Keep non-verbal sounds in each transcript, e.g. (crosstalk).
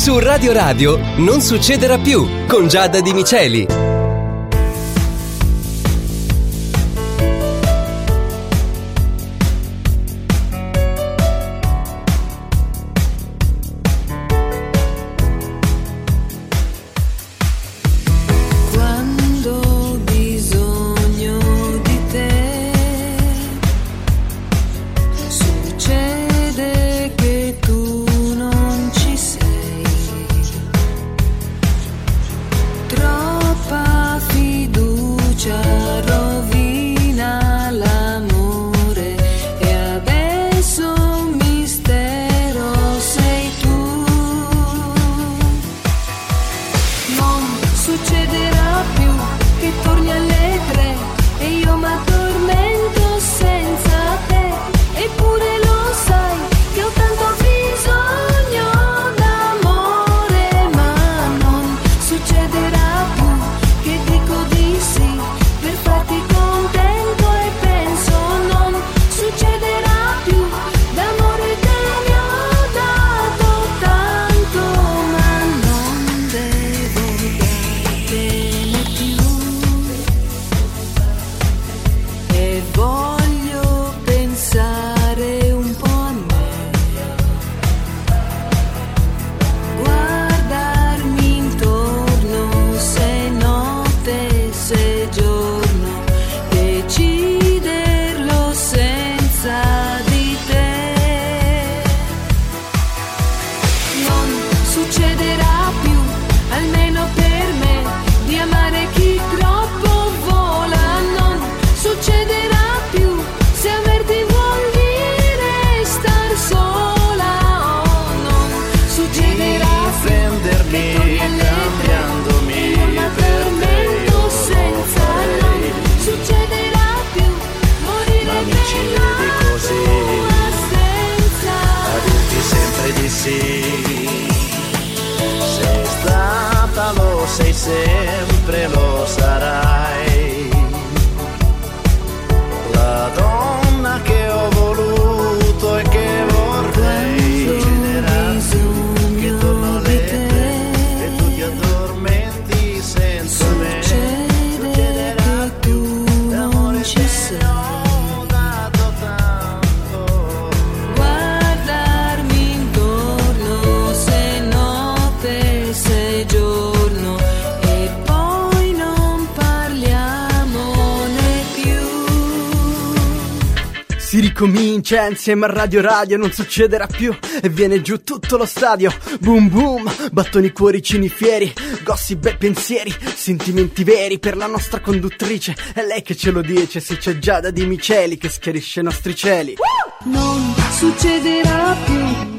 Su Radio Radio non succederà più con Giada Di Miceli. Insieme a Radio Radio, non succederà più. E viene giù tutto lo stadio. Boom boom, battoni cuoricini fieri Gossip e pensieri, sentimenti veri Per la nostra conduttrice. È lei che ce lo dice, se c'è Giada di Miceli Che schiarisce i nostri cieli. Non succederà più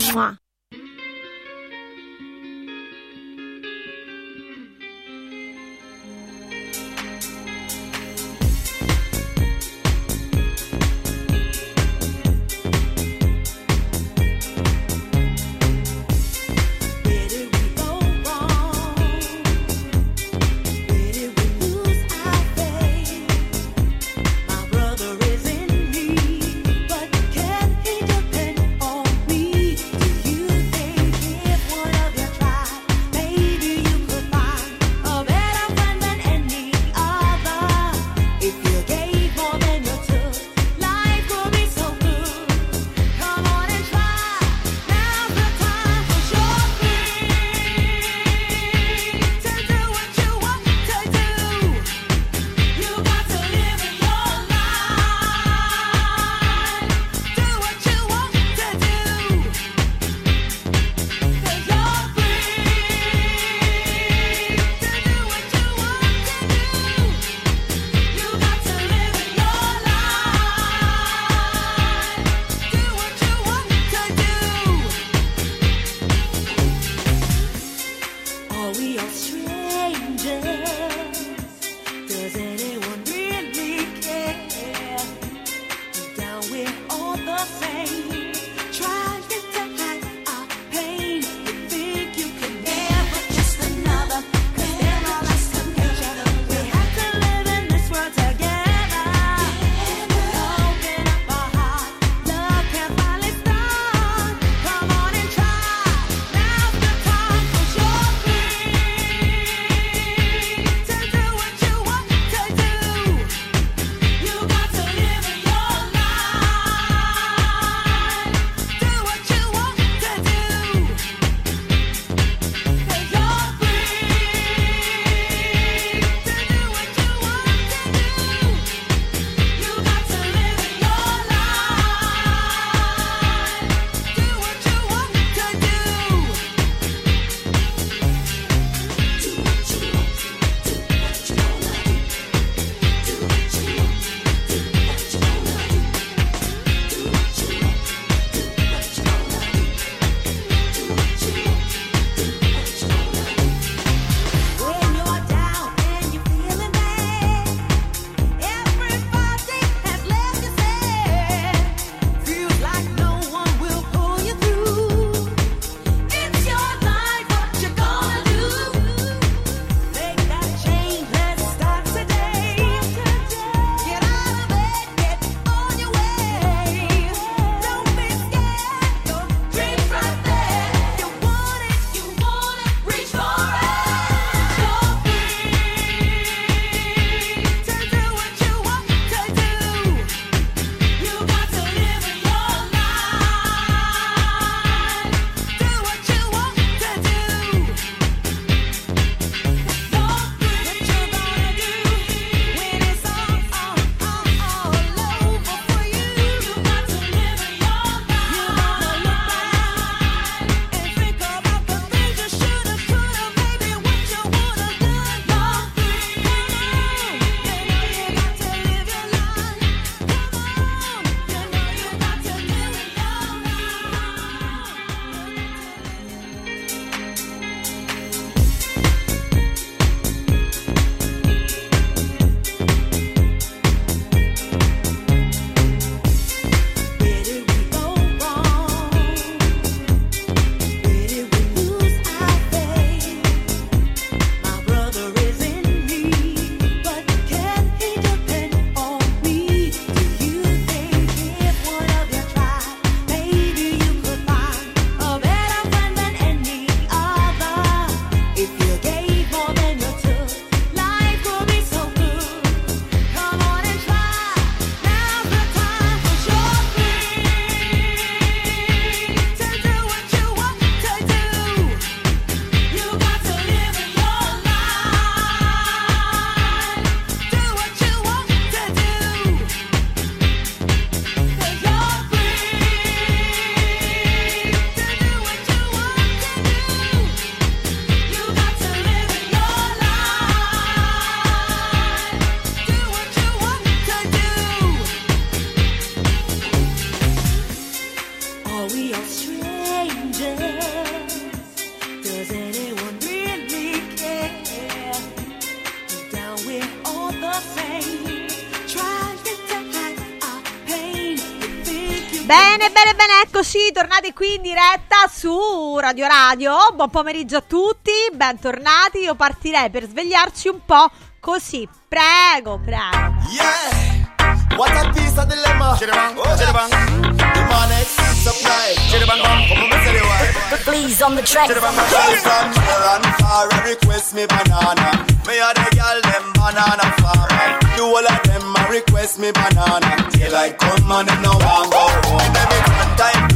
eccoci, tornati qui in diretta su Radio Radio. Buon pomeriggio a tutti, bentornati. Io partirei per svegliarci un po' così. Prego, prego. Yeah, what a piece of dilemma. Chiribang, oh, chiribang. The money supply. Chiribang, come on, tell you why. Please on the track. Chiribang, girl from near and far request me banana. Me a the girl them banana farmer. Do all of them a request me banana. Daylight come and them no want go home. Them it one time,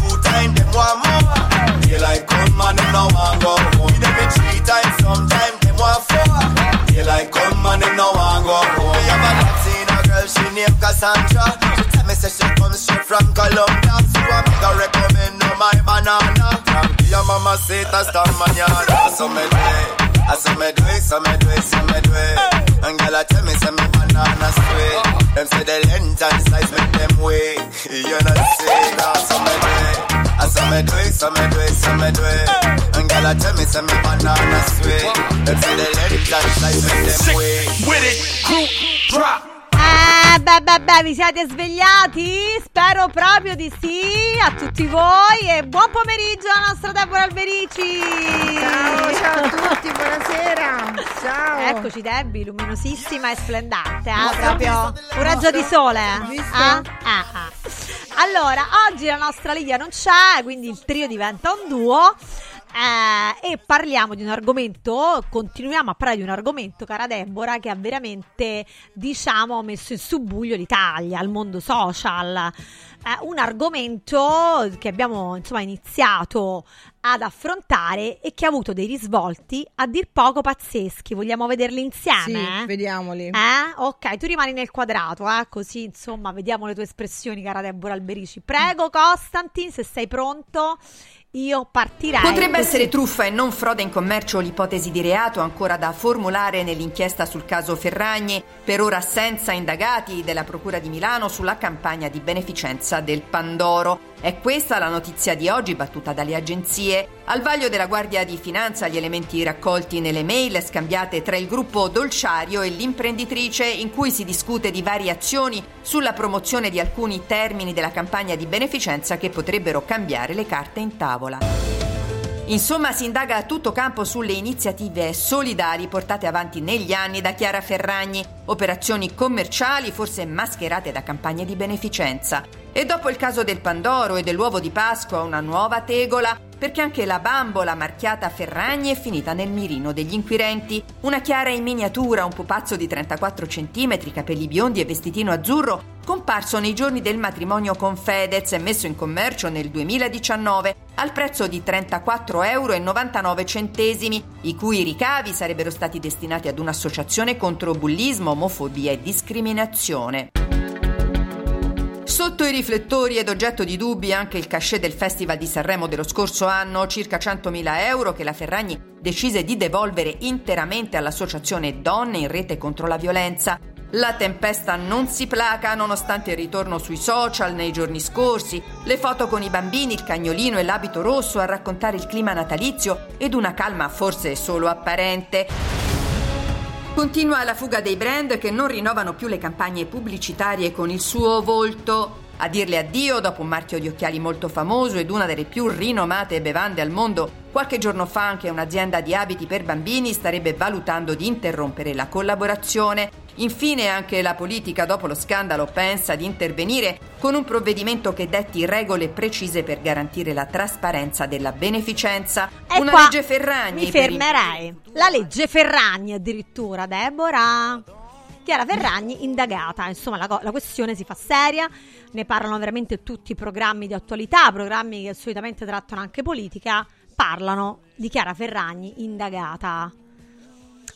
them want more. Daylight come and them no want go home. Them it three times, sometime them want four. Daylight come and them no want go home. Me have a Latina girl, she named Cassandra. She tell me say she comes straight from Colombia. So I make her recommend her my banana. Your mama say that's the manana. So me it. I say me do it, so me do it, so me do it. And girl, I tell me say me banana sweet. Uh-huh. Them say the length and size make them wait. (laughs) You know say that, so me do it. I say me do it, so me do it, so me do it. And girl, I tell me say me banana sweet. Uh-huh. Them say the length and size make them wait. with it. Group drop. Eh, beh, beh, beh, vi siete svegliati? Spero proprio di sì a tutti voi e buon pomeriggio alla nostra Deborah Alberici. Ciao, ciao a tutti, buonasera. Ciao. Eccoci Debbie, luminosissima e splendente, eh? proprio un raggio di sole. Visto? Ah, ah, ah. Allora, oggi la nostra Livia non c'è, quindi il trio diventa un duo. Eh, e parliamo di un argomento, continuiamo a parlare di un argomento, cara Deborah, che ha veramente, diciamo, messo in subbuglio l'Italia, il mondo social. Eh, un argomento che abbiamo insomma iniziato ad affrontare e che ha avuto dei risvolti a dir poco pazzeschi. Vogliamo vederli insieme? Sì, vediamoli. Eh? Ok, tu rimani nel quadrato, eh? così insomma vediamo le tue espressioni, cara Deborah Alberici. Prego, Costantin, se sei pronto, io partirei. Potrebbe così. essere truffa e non frode in commercio l'ipotesi di reato ancora da formulare nell'inchiesta sul caso Ferragni, per ora senza indagati della Procura di Milano sulla campagna di beneficenza del Pandoro. È questa la notizia di oggi battuta dalle agenzie. Al vaglio della Guardia di Finanza gli elementi raccolti nelle mail scambiate tra il gruppo Dolciario e l'imprenditrice in cui si discute di varie azioni sulla promozione di alcuni termini della campagna di beneficenza che potrebbero cambiare le carte in tavola. Insomma, si indaga a tutto campo sulle iniziative solidari portate avanti negli anni da Chiara Ferragni, operazioni commerciali forse mascherate da campagne di beneficenza. E dopo il caso del Pandoro e dell'uovo di Pasqua, una nuova tegola, perché anche la bambola marchiata Ferragni è finita nel mirino degli inquirenti. Una Chiara in miniatura, un pupazzo di 34 cm, capelli biondi e vestitino azzurro, comparso nei giorni del matrimonio con Fedez e messo in commercio nel 2019 al prezzo di 34,99 euro, i cui ricavi sarebbero stati destinati ad un'associazione contro bullismo, omofobia e discriminazione. Sotto i riflettori ed oggetto di dubbi anche il cachet del Festival di Sanremo dello scorso anno, circa 100.000 euro che la Ferragni decise di devolvere interamente all'associazione Donne in rete contro la violenza. La tempesta non si placa nonostante il ritorno sui social nei giorni scorsi, le foto con i bambini, il cagnolino e l'abito rosso a raccontare il clima natalizio ed una calma forse solo apparente. Continua la fuga dei brand che non rinnovano più le campagne pubblicitarie con il suo volto. A dirle addio dopo un marchio di occhiali molto famoso ed una delle più rinomate bevande al mondo, qualche giorno fa anche un'azienda di abiti per bambini starebbe valutando di interrompere la collaborazione. Infine anche la politica dopo lo scandalo pensa di intervenire con un provvedimento che detti regole precise per garantire la trasparenza della beneficenza. E una legge Ferragni Mi fermerei. La legge Ferragni addirittura, Deborah. Chiara Ferragni indagata, insomma la, la questione si fa seria, ne parlano veramente tutti i programmi di attualità, programmi che solitamente trattano anche politica, parlano di Chiara Ferragni indagata.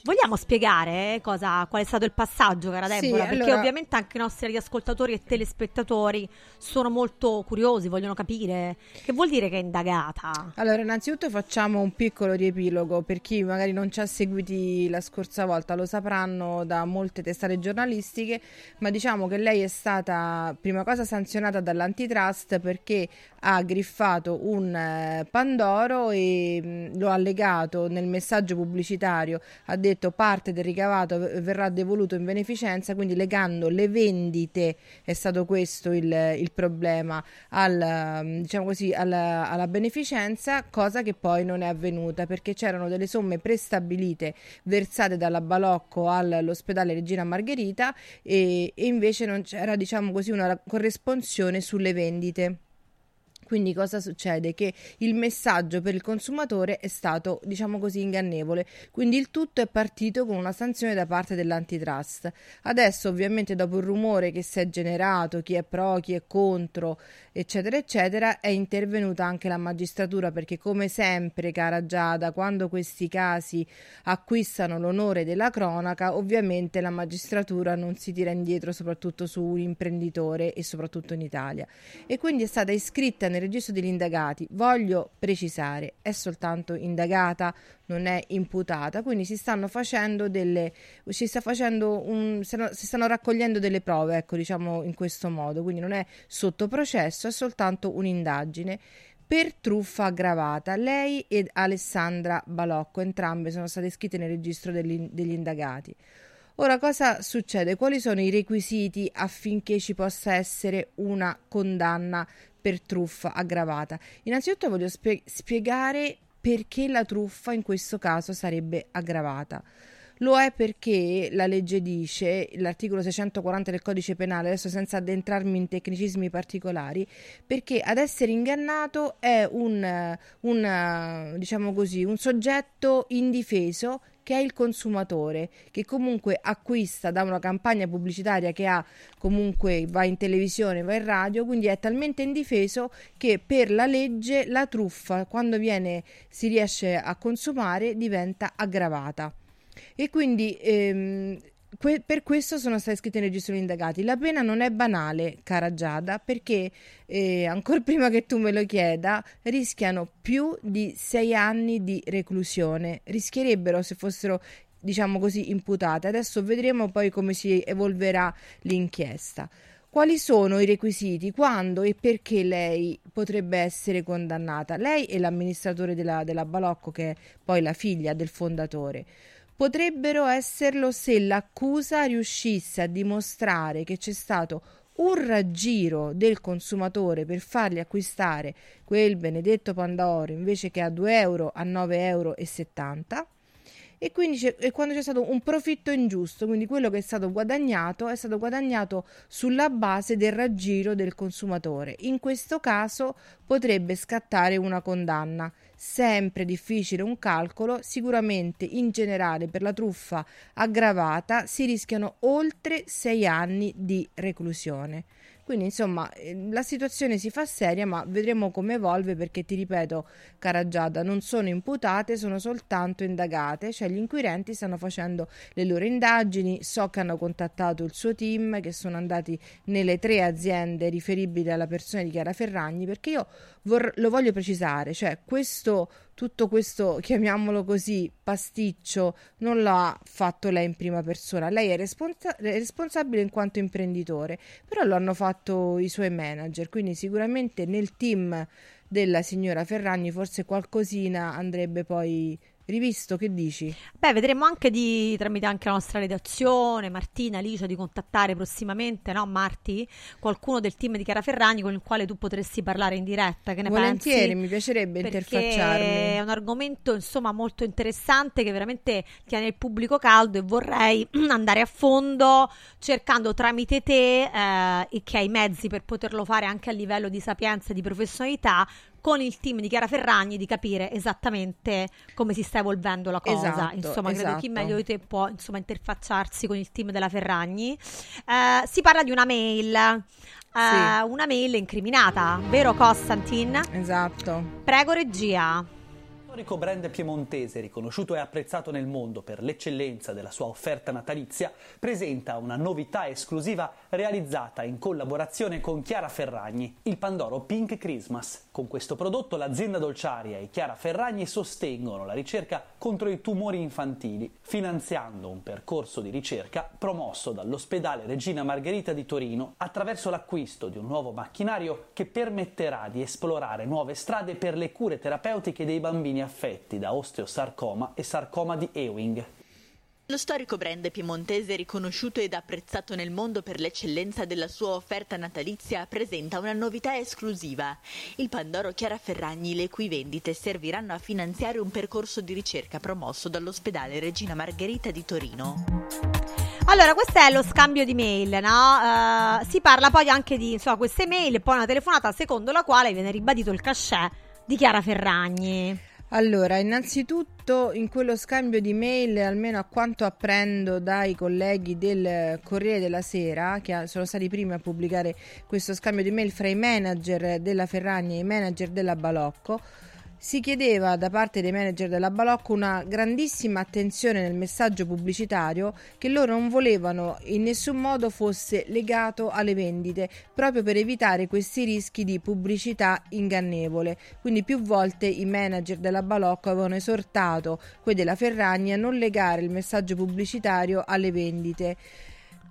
Vogliamo spiegare cosa, qual è stato il passaggio, cara Sì, Deborah? Perché allora- ovviamente anche i nostri ascoltatori e telespettatori sono molto curiosi, vogliono capire che vuol dire che è indagata. Allora, innanzitutto facciamo un piccolo riepilogo per chi magari non ci ha seguiti la scorsa volta, lo sapranno da molte testate giornalistiche, ma diciamo che lei è stata prima cosa sanzionata dall'antitrust perché ha griffato un eh, Pandoro e mh, lo ha legato nel messaggio pubblicitario, ha detto parte del ricavato verrà devoluto in beneficenza, quindi legando le vendite, è stato questo il, il problema, al, mm, diciamo così, alla, alla beneficenza, cosa che poi non è avvenuta perché c'erano delle somme prestabilite versate dalla Balocco all'ospedale Regina Margherita e, e invece non c'era diciamo così una corresponsione sulle vendite. Quindi cosa succede? Che il messaggio per il consumatore è stato, diciamo così, ingannevole. Quindi il tutto è partito con una sanzione da parte dell'antitrust. Adesso, ovviamente, dopo il rumore che si è generato, chi è pro, chi è contro, eccetera, eccetera, è intervenuta anche la magistratura perché, come sempre, cara Giada, quando questi casi acquistano l'onore della cronaca, ovviamente la magistratura non si tira indietro, soprattutto su un imprenditore e soprattutto in Italia. E quindi è stata iscritta nel registro degli indagati. Voglio precisare, è soltanto indagata, non è imputata, quindi si stanno facendo delle si sta facendo un si stanno raccogliendo delle prove, ecco, diciamo in questo modo, quindi non è sotto processo, è soltanto un'indagine per truffa aggravata. Lei ed Alessandra Balocco, entrambe sono state iscritte nel registro degli, degli indagati. Ora, cosa succede? Quali sono i requisiti affinché ci possa essere una condanna per truffa aggravata? Innanzitutto voglio spie- spiegare perché la truffa in questo caso sarebbe aggravata. Lo è perché la legge dice, l'articolo 640 del codice penale, adesso senza addentrarmi in tecnicismi particolari, perché ad essere ingannato è un, un, diciamo così, un soggetto indifeso che è il consumatore, che comunque acquista da una campagna pubblicitaria che ha comunque va in televisione, va in radio, quindi è talmente indifeso che per la legge la truffa, quando viene, si riesce a consumare, diventa aggravata. E quindi ehm, que- per questo sono state scritte nel registro degli indagati. La pena non è banale, cara Giada, perché eh, ancora (laughs) prima che tu me lo chieda, rischiano più di sei anni di reclusione. Rischierebbero se fossero diciamo così imputate. Adesso vedremo poi come si evolverà l'inchiesta. Quali sono i requisiti? Quando e perché lei potrebbe essere condannata? Lei e l'amministratore della, della Balocco, che è poi la figlia del fondatore potrebbero esserlo se l'accusa riuscisse a dimostrare che c'è stato un raggiro del consumatore per fargli acquistare quel benedetto Pandoro invece che a 2 euro a 9,70 euro e quindi e quando c'è stato un profitto ingiusto, quindi quello che è stato guadagnato è stato guadagnato sulla base del raggiro del consumatore. In questo caso potrebbe scattare una condanna. Sempre difficile un calcolo, sicuramente in generale per la truffa aggravata si rischiano oltre sei anni di reclusione. Quindi insomma eh, la situazione si fa seria ma vedremo come evolve perché ti ripeto cara Giada non sono imputate sono soltanto indagate. Cioè gli inquirenti stanno facendo le loro indagini so che hanno contattato il suo team che sono andati nelle tre aziende riferibili alla persona di Chiara Ferragni perché io vor- lo voglio precisare cioè questo tutto questo, chiamiamolo così, pasticcio non l'ha fatto lei in prima persona, lei è, responsa- responsabile in quanto imprenditore, però lo hanno fatto i suoi manager, quindi sicuramente nel team della signora Ferragni forse qualcosina andrebbe poi rivisto, che dici? Beh, vedremo anche di, tramite anche la nostra redazione, Martina, Alicia, di contattare prossimamente, no Marti? Qualcuno del team di Chiara Ferragni con il quale tu potresti parlare in diretta, che ne Volentieri, pensi? mi piacerebbe Perché interfacciarmi. è un argomento insomma molto interessante che veramente tiene il pubblico caldo e vorrei (clears throat) andare a fondo cercando tramite te eh, e che hai i mezzi per poterlo fare anche a livello di sapienza e di professionalità con il team di Chiara Ferragni di capire esattamente come si sta evolvendo la cosa. Esatto, insomma, credo chi esatto. meglio di te può insomma, interfacciarsi con il team della Ferragni. Eh, si parla di una mail. eh, Sì. Una mail incriminata, vero Costantin? Esatto. Prego regia. Storico brand piemontese, riconosciuto e apprezzato nel mondo per l'eccellenza della sua offerta natalizia, presenta una novità esclusiva realizzata in collaborazione con Chiara Ferragni, il Pandoro Pink Christmas. Con questo prodotto l'azienda dolciaria e Chiara Ferragni sostengono la ricerca contro i tumori infantili, finanziando un percorso di ricerca promosso dall'ospedale Regina Margherita di Torino attraverso l'acquisto di un nuovo macchinario che permetterà di esplorare nuove strade per le cure terapeutiche dei bambini affetti da osteosarcoma e sarcoma di Ewing. Lo storico brand piemontese, riconosciuto ed apprezzato nel mondo per l'eccellenza della sua offerta natalizia, presenta una novità esclusiva. Il Pandoro Chiara Ferragni, le cui vendite serviranno a finanziare un percorso di ricerca promosso dall'ospedale Regina Margherita di Torino. Allora, questo è lo scambio di mail, no? Uh, si parla poi anche di insomma, queste mail e poi una telefonata secondo la quale viene ribadito il cachet di Chiara Ferragni. Allora, innanzitutto in quello scambio di mail, almeno a quanto apprendo dai colleghi del Corriere della Sera, che sono stati i primi a pubblicare questo scambio di mail fra i manager della Ferragni e i manager della Balocco, si chiedeva da parte dei manager della Balocco una grandissima attenzione nel messaggio pubblicitario che loro non volevano in nessun modo fosse legato alle vendite, proprio per evitare questi rischi di pubblicità ingannevole. Quindi più volte i manager della Balocco avevano esortato quelli della Ferragni a non legare il messaggio pubblicitario alle vendite.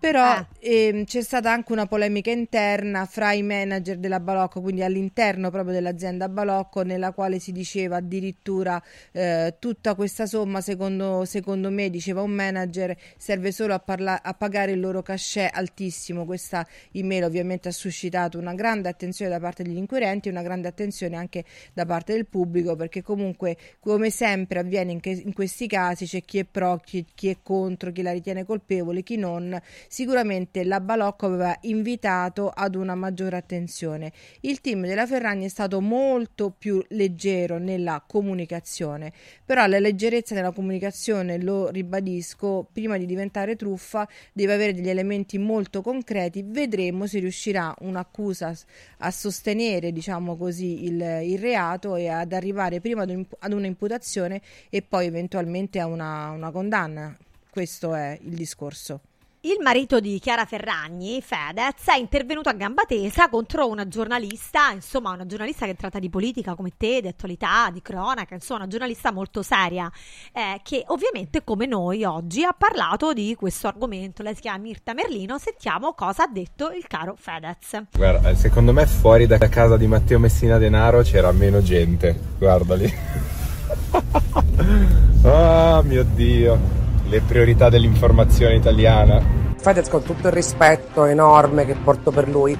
Però ah. ehm, c'è stata anche una polemica interna fra i manager della Balocco, quindi all'interno proprio dell'azienda Balocco, nella quale si diceva addirittura eh, tutta questa somma, secondo, secondo, me, diceva un manager, serve solo a, parla- a pagare il loro cachet altissimo. Questa email ovviamente ha suscitato una grande attenzione da parte degli inquirenti e una grande attenzione anche da parte del pubblico, perché comunque, come sempre avviene in, che- in questi casi, c'è chi è pro, chi, chi è contro, chi la ritiene colpevole, chi non sicuramente la Balocco aveva invitato ad una maggiore attenzione. Il team della Ferragni è stato molto più leggero nella comunicazione, però la leggerezza nella comunicazione, lo ribadisco, prima di diventare truffa deve avere degli elementi molto concreti. Vedremo se riuscirà un'accusa a sostenere, diciamo così, il, il reato e ad arrivare prima ad, un, ad una imputazione e poi eventualmente a una, una condanna. Questo è il discorso. Il marito di Chiara Ferragni, Fedez, è intervenuto a gamba tesa contro una giornalista, insomma una giornalista che tratta di politica come te, di attualità, di cronaca, insomma una giornalista molto seria, eh, che ovviamente come noi oggi ha parlato di questo argomento. Lei si chiama Mirta Merlino, sentiamo cosa ha detto il caro Fedez. Guarda, secondo me fuori da casa di Matteo Messina Denaro c'era meno gente, guarda lì. (laughs) oh mio Dio le priorità dell'informazione italiana. Fedez con tutto il rispetto enorme che porto per lui,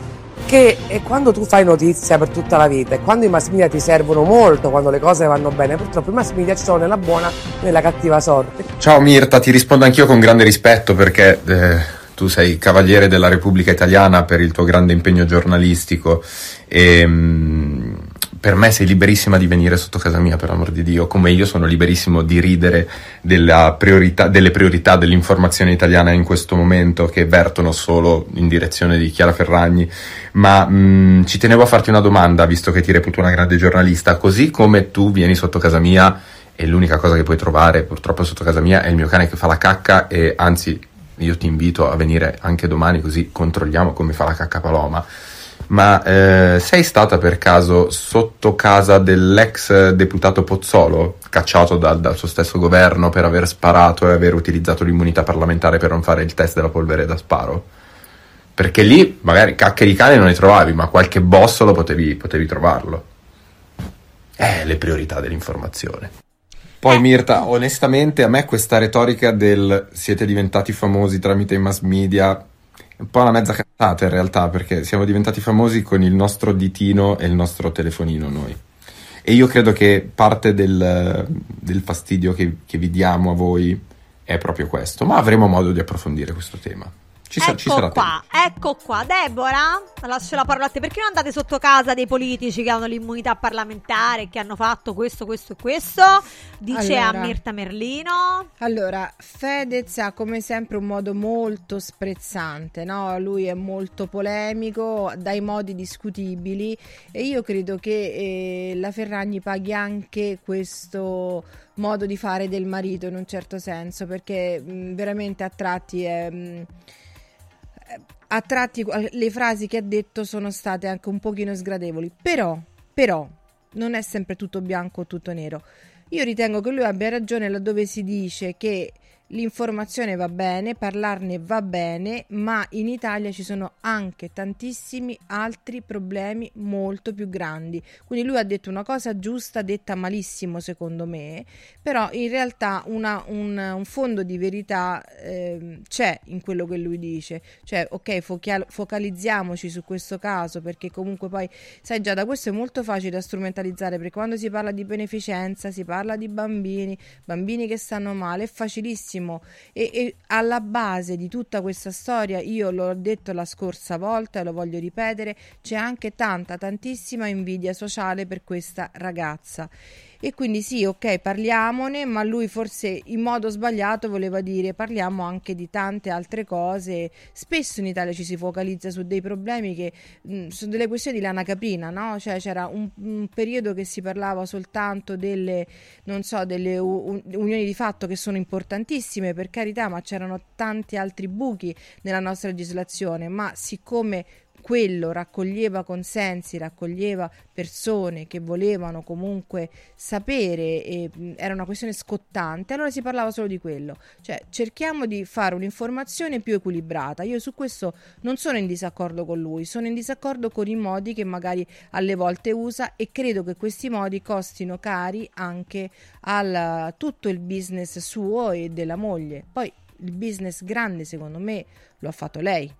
che è quando tu fai notizia per tutta la vita e quando i mass media ti servono molto, quando le cose vanno bene, purtroppo i mass media ci sono nella buona e nella cattiva sorte. Ciao Mirta, ti rispondo anch'io con grande rispetto perché... Eh tu sei cavaliere della Repubblica Italiana per il tuo grande impegno giornalistico e mm, per me sei liberissima di venire sotto casa mia, per amor di Dio, come io sono liberissimo di ridere priorità, delle priorità dell'informazione italiana in questo momento che vertono solo in direzione di Chiara Ferragni, ma mh, mm, ci tenevo a farti una domanda, visto che ti reputo una grande giornalista, così come tu vieni sotto casa mia e l'unica cosa che puoi trovare purtroppo sotto casa mia è il mio cane che fa la cacca e anzi io ti invito a venire anche domani così controlliamo come fa la cacca Paloma ma eh, sei stata per caso sotto casa dell'ex deputato Pozzolo, cacciato dal, dal, suo stesso governo per aver sparato e aver utilizzato l'immunità parlamentare per non fare il test della polvere da sparo? Perché lì magari cacche di cane non ne trovavi, ma qualche bossolo potevi, potevi trovarlo. Eh, le priorità dell'informazione. Poi eh. Mirta, onestamente a me questa retorica del siete diventati famosi tramite i mass media un po' una mezza cazzata in realtà, perché siamo diventati famosi con il nostro ditino e il nostro telefonino noi. E io credo che parte del, del fastidio che, che vi diamo a voi è proprio questo, ma avremo modo di approfondire questo tema. Ci, sa- ci ecco sarà qua, ecco qua. Deborah, lascio la parola a te. Perché non andate sotto casa dei politici che hanno l'immunità parlamentare, che hanno fatto questo, questo e questo? Dice Allora. a Mirta Merlino. Allora, Fedez ha come sempre un modo molto sprezzante, no? Lui è molto polemico, dai modi discutibili e io credo che eh, la Ferragni paghi anche questo modo di fare del marito in un certo senso, perché mh, veramente a tratti è... mh, a tratti le frasi che ha detto sono state anche un pochino sgradevoli, però, però non è sempre tutto bianco o tutto nero. Io ritengo che lui abbia ragione laddove si dice che l'informazione va bene, parlarne va bene, ma in Italia ci sono anche tantissimi altri problemi molto più grandi. Quindi lui ha detto una cosa giusta, detta malissimo secondo me, però in realtà una- un, un fondo di verità ehm, c'è in quello che lui dice. Cioè, ok, focalizziamoci su questo caso perché comunque poi, sai già, da questo è molto facile da strumentalizzare perché quando si parla di beneficenza si parla di bambini, bambini che stanno male, è facilissimo e, e alla base di tutta questa storia, io l'ho detto la scorsa volta e lo voglio ripetere, c'è anche tanta, tantissima invidia sociale per questa ragazza. E quindi sì, ok, parliamone, ma lui forse in modo sbagliato voleva dire parliamo anche di tante altre cose. Spesso in Italia ci si focalizza su dei problemi che mh, sono delle questioni di lana caprina, no? Cioè c'era un, un periodo che si parlava soltanto delle, non so, delle un- unioni di fatto che sono importantissime, per carità, ma c'erano tanti altri buchi nella nostra legislazione, ma siccome quello raccoglieva consensi, raccoglieva persone che volevano comunque sapere e mh, era una questione scottante, allora si parlava solo di quello. Cioè, cerchiamo di fare un'informazione più equilibrata. Io su questo non sono in disaccordo con lui, sono in disaccordo con i modi che magari alle volte usa e credo che questi modi costino cari anche a tutto il business suo e della moglie. Poi il business grande, secondo me, lo ha fatto lei.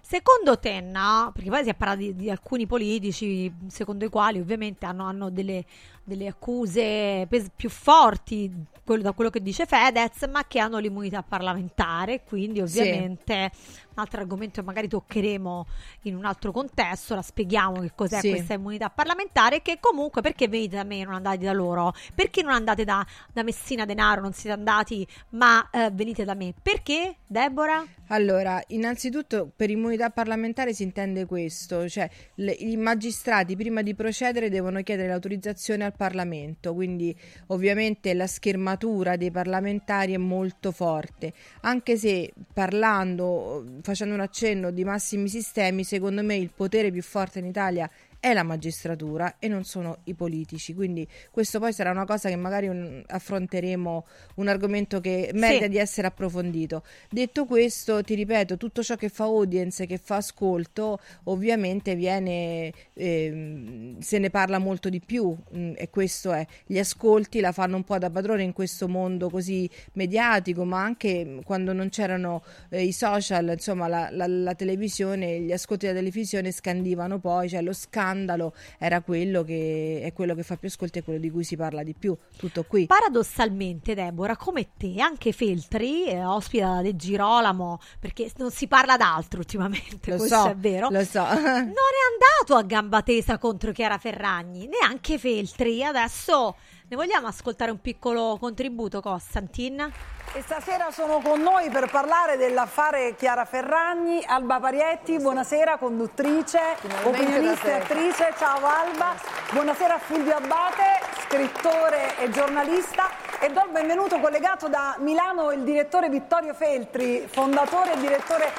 Secondo te, no? Perché poi si è parlato di, di alcuni politici, secondo i quali ovviamente hanno, hanno delle, delle accuse pes- più forti quello- da quello che dice Fedez, ma che hanno l'immunità parlamentare, quindi ovviamente un altro argomento che magari toccheremo in un altro contesto, la spieghiamo che cos'è Sì. questa immunità parlamentare, che comunque perché venite da me e non andate da loro? Perché non andate da, da Messina Denaro, non siete andati, ma eh, venite da me? Perché, Deborah? Allora, innanzitutto per immunità parlamentare si intende questo, cioè le- i magistrati prima di procedere devono chiedere l'autorizzazione al Parlamento, quindi ovviamente la schermatura dei parlamentari è molto forte, anche se parlando, facendo un accenno di massimi sistemi, secondo me il potere più forte in Italia è la magistratura e non sono i politici, quindi questo poi sarà una cosa che magari un- affronteremo, un argomento che merita Sì. di essere approfondito. Detto questo, ti ripeto, tutto ciò che fa audience, che fa ascolto, ovviamente viene, ehm, se ne parla molto di più mm, e questo è, gli ascolti la fanno un po' da padrone in questo mondo così mediatico, ma anche mm, quando non c'erano eh, i social, insomma la, la- la televisione, gli ascolti della televisione scandivano poi, cioè lo scandalo era quello che è quello che fa più ascolti e quello di cui si parla di più, tutto qui. Paradossalmente, Deborah, come te, anche Feltri eh, ospita De Girolamo, perché non si parla d'altro ultimamente, Lo questo so, è vero. lo so. non è andato a gamba tesa contro Chiara Ferragni, neanche Feltri. Adesso ne vogliamo ascoltare un piccolo contributo, Costantin? E stasera sono con noi per parlare dell'affare Chiara Ferragni, Alba Parietti, buonasera. Conduttrice, opinionista e attrice, ciao Alba, buonasera. A Fulvio Abbate, scrittore e giornalista. E do il benvenuto collegato da Milano il direttore Vittorio Feltri, fondatore e direttore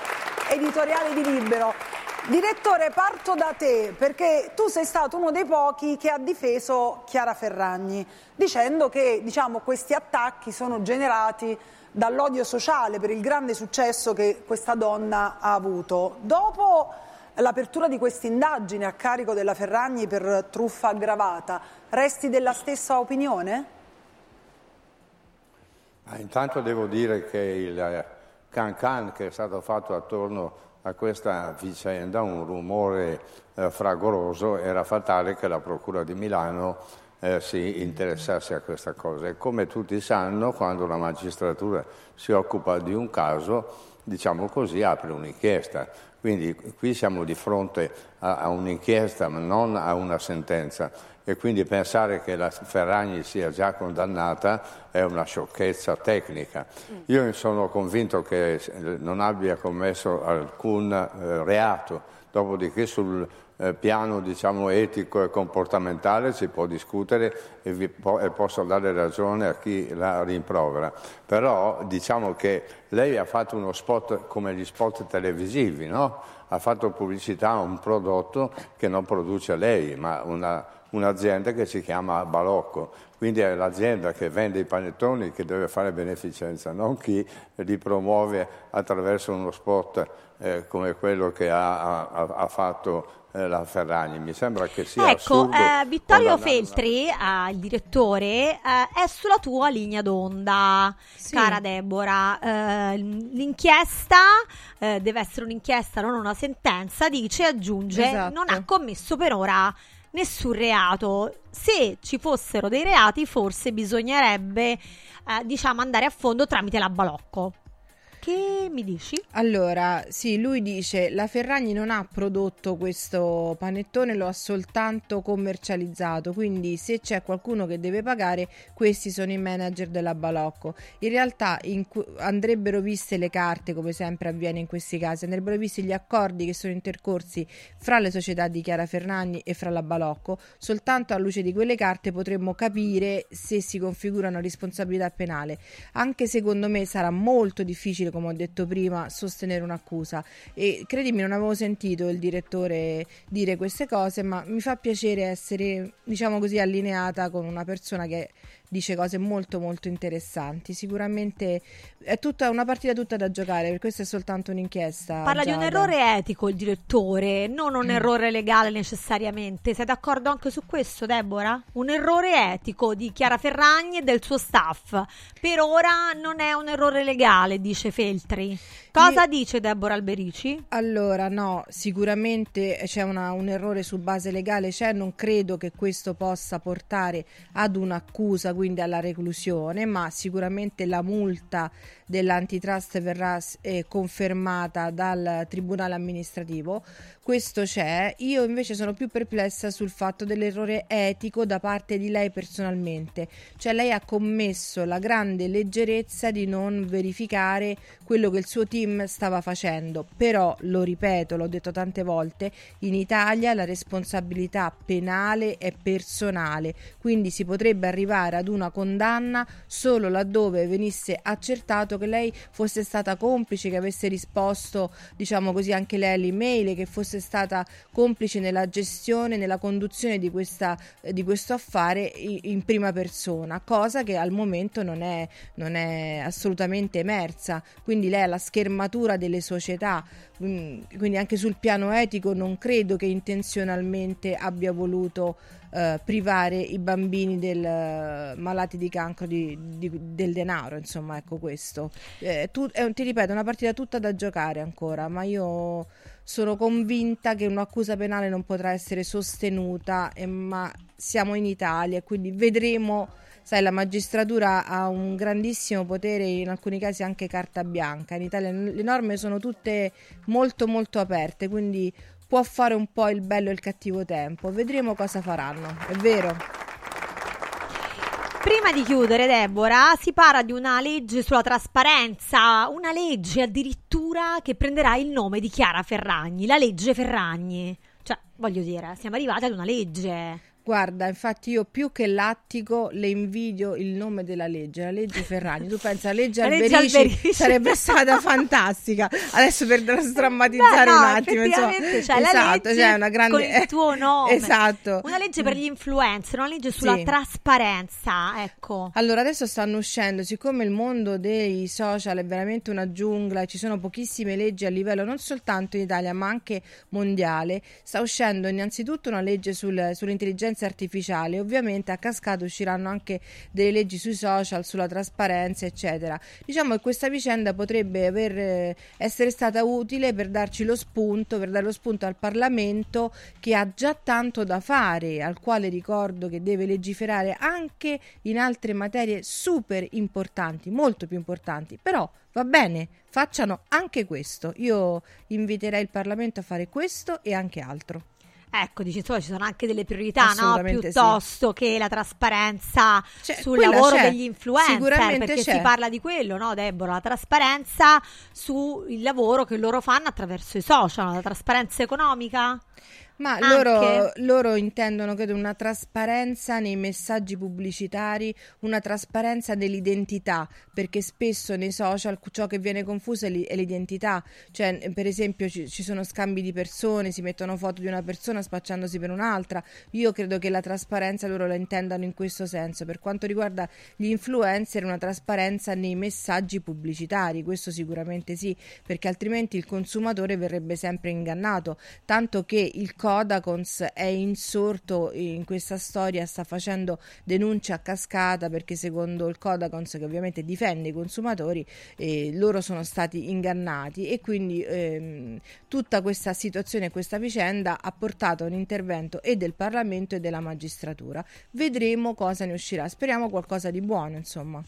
editoriale di Libero. Direttore, parto da te perché tu sei stato uno dei pochi che ha difeso Chiara Ferragni, dicendo che diciamo, questi attacchi sono generati dall'odio sociale per il grande successo che questa donna ha avuto. Dopo l'apertura di questa indagine a carico della Ferragni per truffa aggravata, resti della stessa opinione? Ah, intanto devo dire che il eh, can can che è stato fatto attorno a questa vicenda, un rumore eh, fragoroso, era fatale che la Procura di Milano eh, si interessasse a questa cosa. E come tutti sanno, quando la magistratura si occupa di un caso, diciamo così, apre un'inchiesta. Quindi qui siamo di fronte a, a un'inchiesta, ma non a una sentenza. E quindi pensare che la Ferragni sia già condannata è una sciocchezza tecnica. Io sono convinto che eh, non abbia commesso alcun eh, reato, dopodiché sul eh, piano diciamo, etico e comportamentale si può discutere e, po- e posso dare ragione a chi la rimprovera. Però diciamo che lei ha fatto uno spot come gli spot televisivi, no? ha fatto pubblicità a un prodotto che non produce lei, ma una, un'azienda che si chiama Balocco. Quindi è l'azienda che vende i panettoni che deve fare beneficenza, non chi li promuove attraverso uno spot eh, come quello che ha, ha, ha fatto eh, la Ferragni. Mi sembra che sia Ecco, assurdo eh, Vittorio Feltri, eh, il direttore, eh, è sulla tua linea d'onda, cara Deborah. Eh, l'inchiesta eh, deve essere un'inchiesta, non una sentenza, dice, aggiunge, Esatto. non ha commesso per ora nessun reato. Se ci fossero dei reati, forse bisognerebbe, eh, diciamo, andare a fondo tramite la Balocco. Che mi dici? Allora, sì, lui dice la Ferragni non ha prodotto questo panettone, lo ha soltanto commercializzato, quindi se c'è qualcuno che deve pagare, questi sono i manager della Balocco. In realtà in cu- andrebbero viste le carte, come sempre avviene in questi casi, andrebbero visti gli accordi che sono intercorsi fra le società di Chiara Ferragni e fra la Balocco, soltanto alla luce di quelle carte potremmo capire se si configura una responsabilità penale. Anche secondo me sarà molto difficile, come ho detto prima, sostenere un'accusa. E credimi non avevo sentito il direttore dire queste cose, ma mi fa piacere essere, diciamo così, allineata con una persona che dice cose molto molto interessanti. Sicuramente è tutta una partita tutta da giocare, per questo è soltanto un'inchiesta. Parla di un Giada. errore etico il direttore, non un Mm. errore legale necessariamente. Sei d'accordo anche su questo, Deborah? Un errore etico di Chiara Ferragni e del suo staff. Per ora non è un errore legale, dice Feltri. Cosa dice Deborah Alberici? Allora, no, sicuramente c'è una- un errore su base legale, c'è, non credo che questo possa portare ad un'accusa, quindi alla reclusione, ma sicuramente la multa dell'antitrust verrà eh, confermata dal tribunale amministrativo. Questo c'è. Io invece sono più perplessa sul fatto dell'errore etico da parte di lei personalmente. Cioè lei ha commesso la grande leggerezza di non verificare quello che il suo team stava facendo. Però, lo ripeto, l'ho detto tante volte, in Italia la responsabilità penale è personale, quindi si potrebbe arrivare ad una condanna solo laddove venisse accertato che lei fosse stata complice, che avesse risposto, diciamo così, anche lei all'email, che fosse stata complice nella gestione, nella conduzione di, questa, di questo affare in prima persona, cosa che al momento non è, non è assolutamente emersa. Quindi lei ha la schermatura delle società, mm, quindi anche sul piano etico non credo che intenzionalmente abbia voluto eh, privare i bambini del, eh, malati di cancro di- di- del denaro, insomma, ecco questo. Eh, tu- un- ti ripeto, è una partita tutta da giocare ancora, ma io sono convinta che un'accusa penale non potrà essere sostenuta, eh, ma siamo in Italia quindi vedremo. Sai, la magistratura ha un grandissimo potere, in alcuni casi anche carta bianca. In Italia le norme sono tutte molto molto aperte, quindi può fare un po' il bello e il cattivo tempo. Vedremo cosa faranno, è vero. Prima di chiudere, Deborah, si parla di una legge sulla trasparenza, una legge addirittura che prenderà il nome di Chiara Ferragni, la legge Ferragni. Cioè, voglio dire, siamo arrivati ad una legge. Guarda, infatti io più che l'attico le invidio il nome della legge, la legge Ferragni. Tu pensa, la legge La legge Alberici, Alberici. sarebbe stata (laughs) fantastica. Adesso per sdrammatizzare Beh, no, un attimo, insomma, cioè, esatto, cioè una grande con il tuo nome. Esatto. Una legge per gli influencer, una legge sulla Sì. trasparenza, ecco. Allora, adesso stanno uscendo, siccome il mondo dei social è veramente una giungla, ci sono pochissime leggi a livello non soltanto in Italia ma anche mondiale, sta uscendo innanzitutto una legge sul- sull'intelligenza intelligenza artificiale. Ovviamente a cascata usciranno anche delle leggi sui social, sulla trasparenza, eccetera. Diciamo che questa vicenda potrebbe aver, eh, essere stata utile per darci lo spunto, per dare lo spunto al Parlamento che ha già tanto da fare, al quale ricordo che deve legiferare anche in altre materie super importanti, molto più importanti, però va bene, facciano anche questo. Io inviterei il Parlamento a fare questo e anche altro. Ecco, dici, insomma, ci sono anche delle priorità, no? Assolutamente sì. Piuttosto che la trasparenza Cioè, sul lavoro c'è, degli influencer, perché c'è. si parla di quello, no, Deborah? La trasparenza sul lavoro che loro fanno attraverso i social, la trasparenza economica? Ma loro, loro intendono, credo, una trasparenza nei messaggi pubblicitari, una trasparenza dell'identità, perché spesso nei social ciò che viene confuso è, l'i- è l'identità. Cioè, per esempio, ci, ci sono scambi di persone, si mettono foto di una persona spacciandosi per un'altra. Io credo che la trasparenza loro la intendano in questo senso. Per quanto riguarda gli influencer, una trasparenza nei messaggi pubblicitari, questo sicuramente sì, perché altrimenti il consumatore verrebbe sempre ingannato. Tanto che il Codacons è insorto in questa storia, sta facendo denunce a cascata perché secondo il Codacons, che ovviamente difende i consumatori, eh, loro sono stati ingannati e quindi ehm, tutta questa situazione questa vicenda ha portato a un intervento e del Parlamento e della magistratura. Vedremo cosa ne uscirà, speriamo qualcosa di buono, insomma.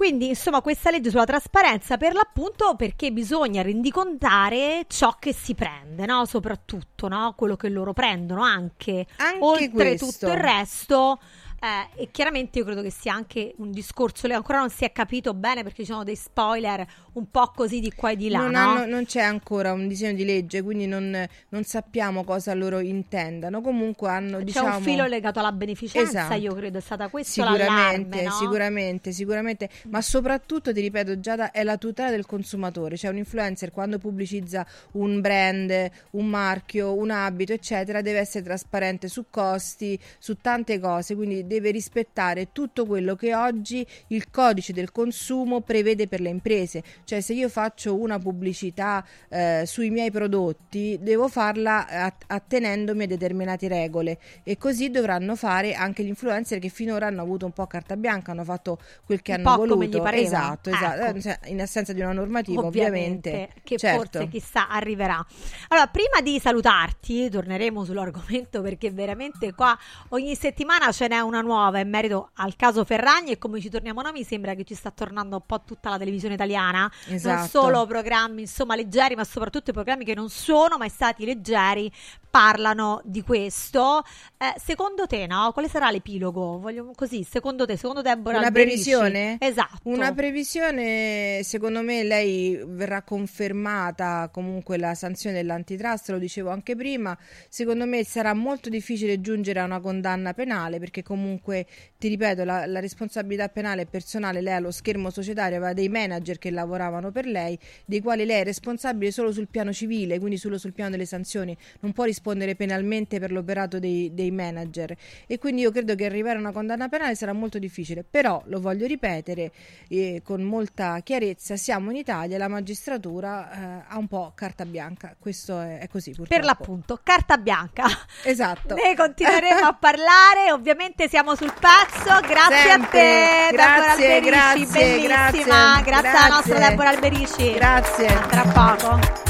Quindi, insomma, questa legge sulla trasparenza per l'appunto perché bisogna rendicontare ciò che si prende, no? Soprattutto, no? Quello che loro prendono anche. Anche Oltre questo. tutto il resto. Eh, e chiaramente io credo che sia anche un discorso, le- ancora non si è capito bene perché ci sono dei spoiler un po' così di qua e di là. non, no? hanno- non c'è ancora un disegno di legge, quindi non, non sappiamo cosa loro intendano. Comunque hanno, C'è diciamo... un filo legato alla beneficenza, Esatto. io credo, è stata questa Sicuramente, no? sicuramente, sicuramente, ma soprattutto ti ripeto, Giada, è la tutela del consumatore. Cioè, un influencer quando pubblicizza un brand, un marchio, un abito, eccetera, deve essere trasparente su costi, su tante cose, quindi deve rispettare tutto quello che oggi il codice del consumo prevede per le imprese. Cioè, se io faccio una pubblicità eh, sui miei prodotti, devo farla at- attenendomi a determinate regole e così dovranno fare anche gli influencer che finora hanno avuto un po' carta bianca, hanno fatto quel che Un hanno po' come voluto. gli pareva. Esatto, esatto. Ecco. Eh, cioè, in assenza di una normativa, ovviamente. Ovviamente, che certo. forse chissà arriverà. Allora, prima di salutarti, torneremo sull'argomento perché veramente qua ogni settimana ce n'è una nuova in merito al caso Ferragni e come ci torniamo noi mi sembra che ci sta tornando un po' tutta la televisione italiana, non Esatto. solo programmi insomma leggeri, ma soprattutto programmi che non sono mai stati leggeri parlano di questo. Eh, secondo te, no? Quale sarà l'epilogo? Voglio così, secondo te, secondo Deborah Una Alberici? previsione? Esatto. Una previsione, secondo me, lei verrà confermata comunque la sanzione dell'antitrust, lo dicevo anche prima. Secondo me sarà molto difficile giungere a una condanna penale perché comunque, ti ripeto, la, la responsabilità penale è personale. Lei allo schermo societario aveva dei manager che lavoravano per lei, dei quali lei è responsabile solo sul piano civile, quindi solo sul piano delle sanzioni. Non può rispondere penalmente per l'operato dei, dei manager. E quindi io credo che arrivare a una condanna penale sarà molto difficile. Però, lo voglio ripetere eh, con molta chiarezza, siamo in Italia, la magistratura eh, ha un po' carta bianca. Questo è, è così purtroppo. Per l'appunto, carta bianca. Esatto. Ne continueremo a parlare, ovviamente siamo sul pezzo. Grazie Sempre. a te, Deborah Grazie, Alberici, grazie, bellissima. grazie, Grazie, alla nostra. Deborah Alberici. Grazie. A Tra poco.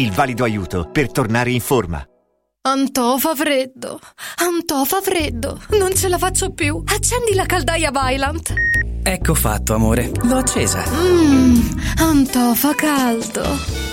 Il valido aiuto per tornare in forma. Antò fa freddo, Antò fa freddo, non ce la faccio più. Accendi la caldaia Vylant. Ecco fatto, amore. L'ho accesa. Mmm, Antò fa caldo.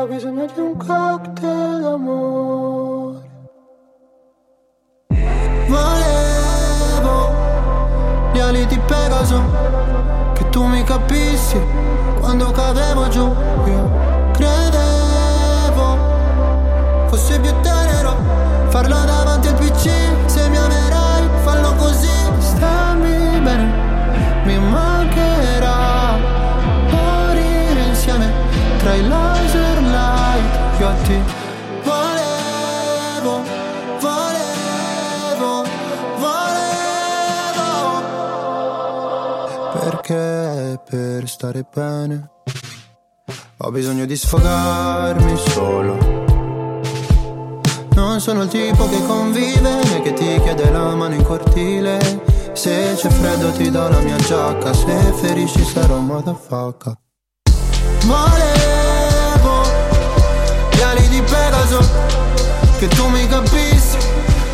Ho bisogno di un cocktail d'amore. Volevo gli ali di Pegaso, che tu mi capissi quando cadevo giù. Io credevo fosse più tenero farlo davanti al PC. Se mi amerai, fallo così. Stammi bene, mi mancherà morire insieme tra i laser light. Io a ti volevo, volevo, volevo. Perché per stare bene ho bisogno di sfogarmi solo. Non sono il tipo che convive né che ti chiede la mano in cortile. Se c'è freddo ti do la mia giacca, se ferisci sarò motherfucker. Volevo Pegaso, che tu mi capissi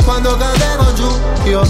quando cadevo giù. Io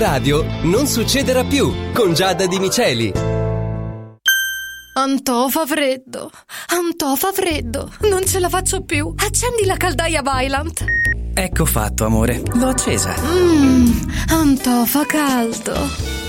Radio non succederà più con Giada Di Miceli. Antò fa freddo. Antò fa freddo. Non ce la faccio più. Accendi la caldaia Vylant. Ecco fatto, amore. L'ho accesa. Mmm, Antò fa caldo.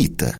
gratuita.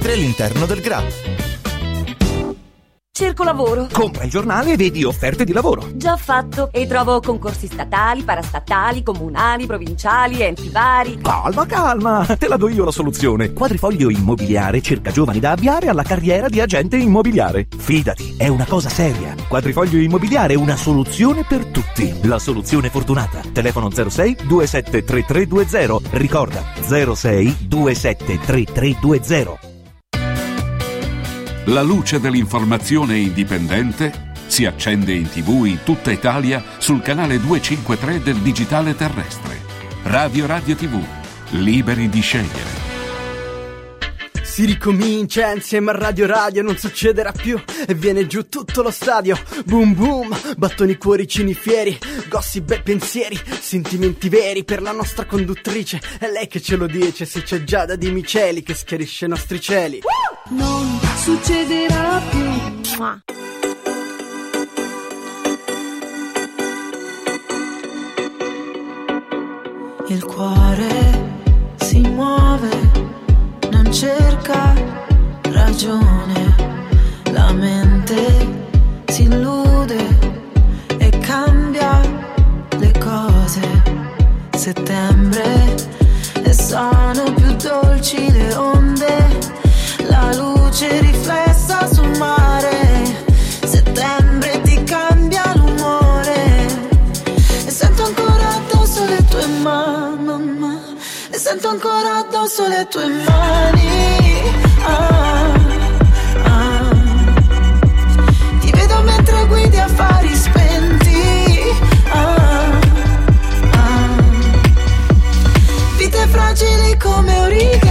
all'interno del GRA. Cerco lavoro. Compra il giornale e vedi offerte di lavoro. Già fatto. E trovo concorsi statali, parastatali, comunali, provinciali, enti vari. Calma, calma, te la do io la soluzione. Quadrifoglio Immobiliare cerca giovani da avviare alla carriera di agente immobiliare. Fidati, è una cosa seria. Quadrifoglio Immobiliare è una soluzione per tutti. La soluzione fortunata. Telefono 06 273320. Ricorda 06 273320. La luce dell'informazione indipendente si accende in tv in tutta Italia sul canale 253 del digitale terrestre. Radio Radio TV, liberi di scegliere. Si ricomincia insieme a Radio Radio, non succederà più e viene giù tutto lo stadio. Boom boom, battoni cuoricini fieri, gossip e pensieri, sentimenti veri per la nostra conduttrice. È lei che ce lo dice, se c'è Giada di Miceli che schiarisce i nostri cieli. Non succederà più. Il cuore si muove, cerca ragione, la mente si illude e cambia le cose. Settembre e sono più dolci le onde, la luce riflessa sento ancora addosso le tue mani Ah, ah. Ti vedo mentre guidi affari spenti Ah, ah. Vite fragili come origami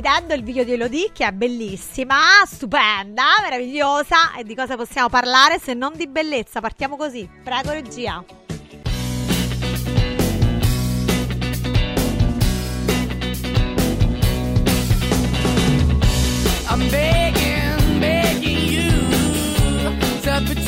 Vedendo il video di Elodie che è bellissima, stupenda, meravigliosa. E di cosa possiamo parlare se non di bellezza? Partiamo così. Prego, regia. I'm begging, begging you to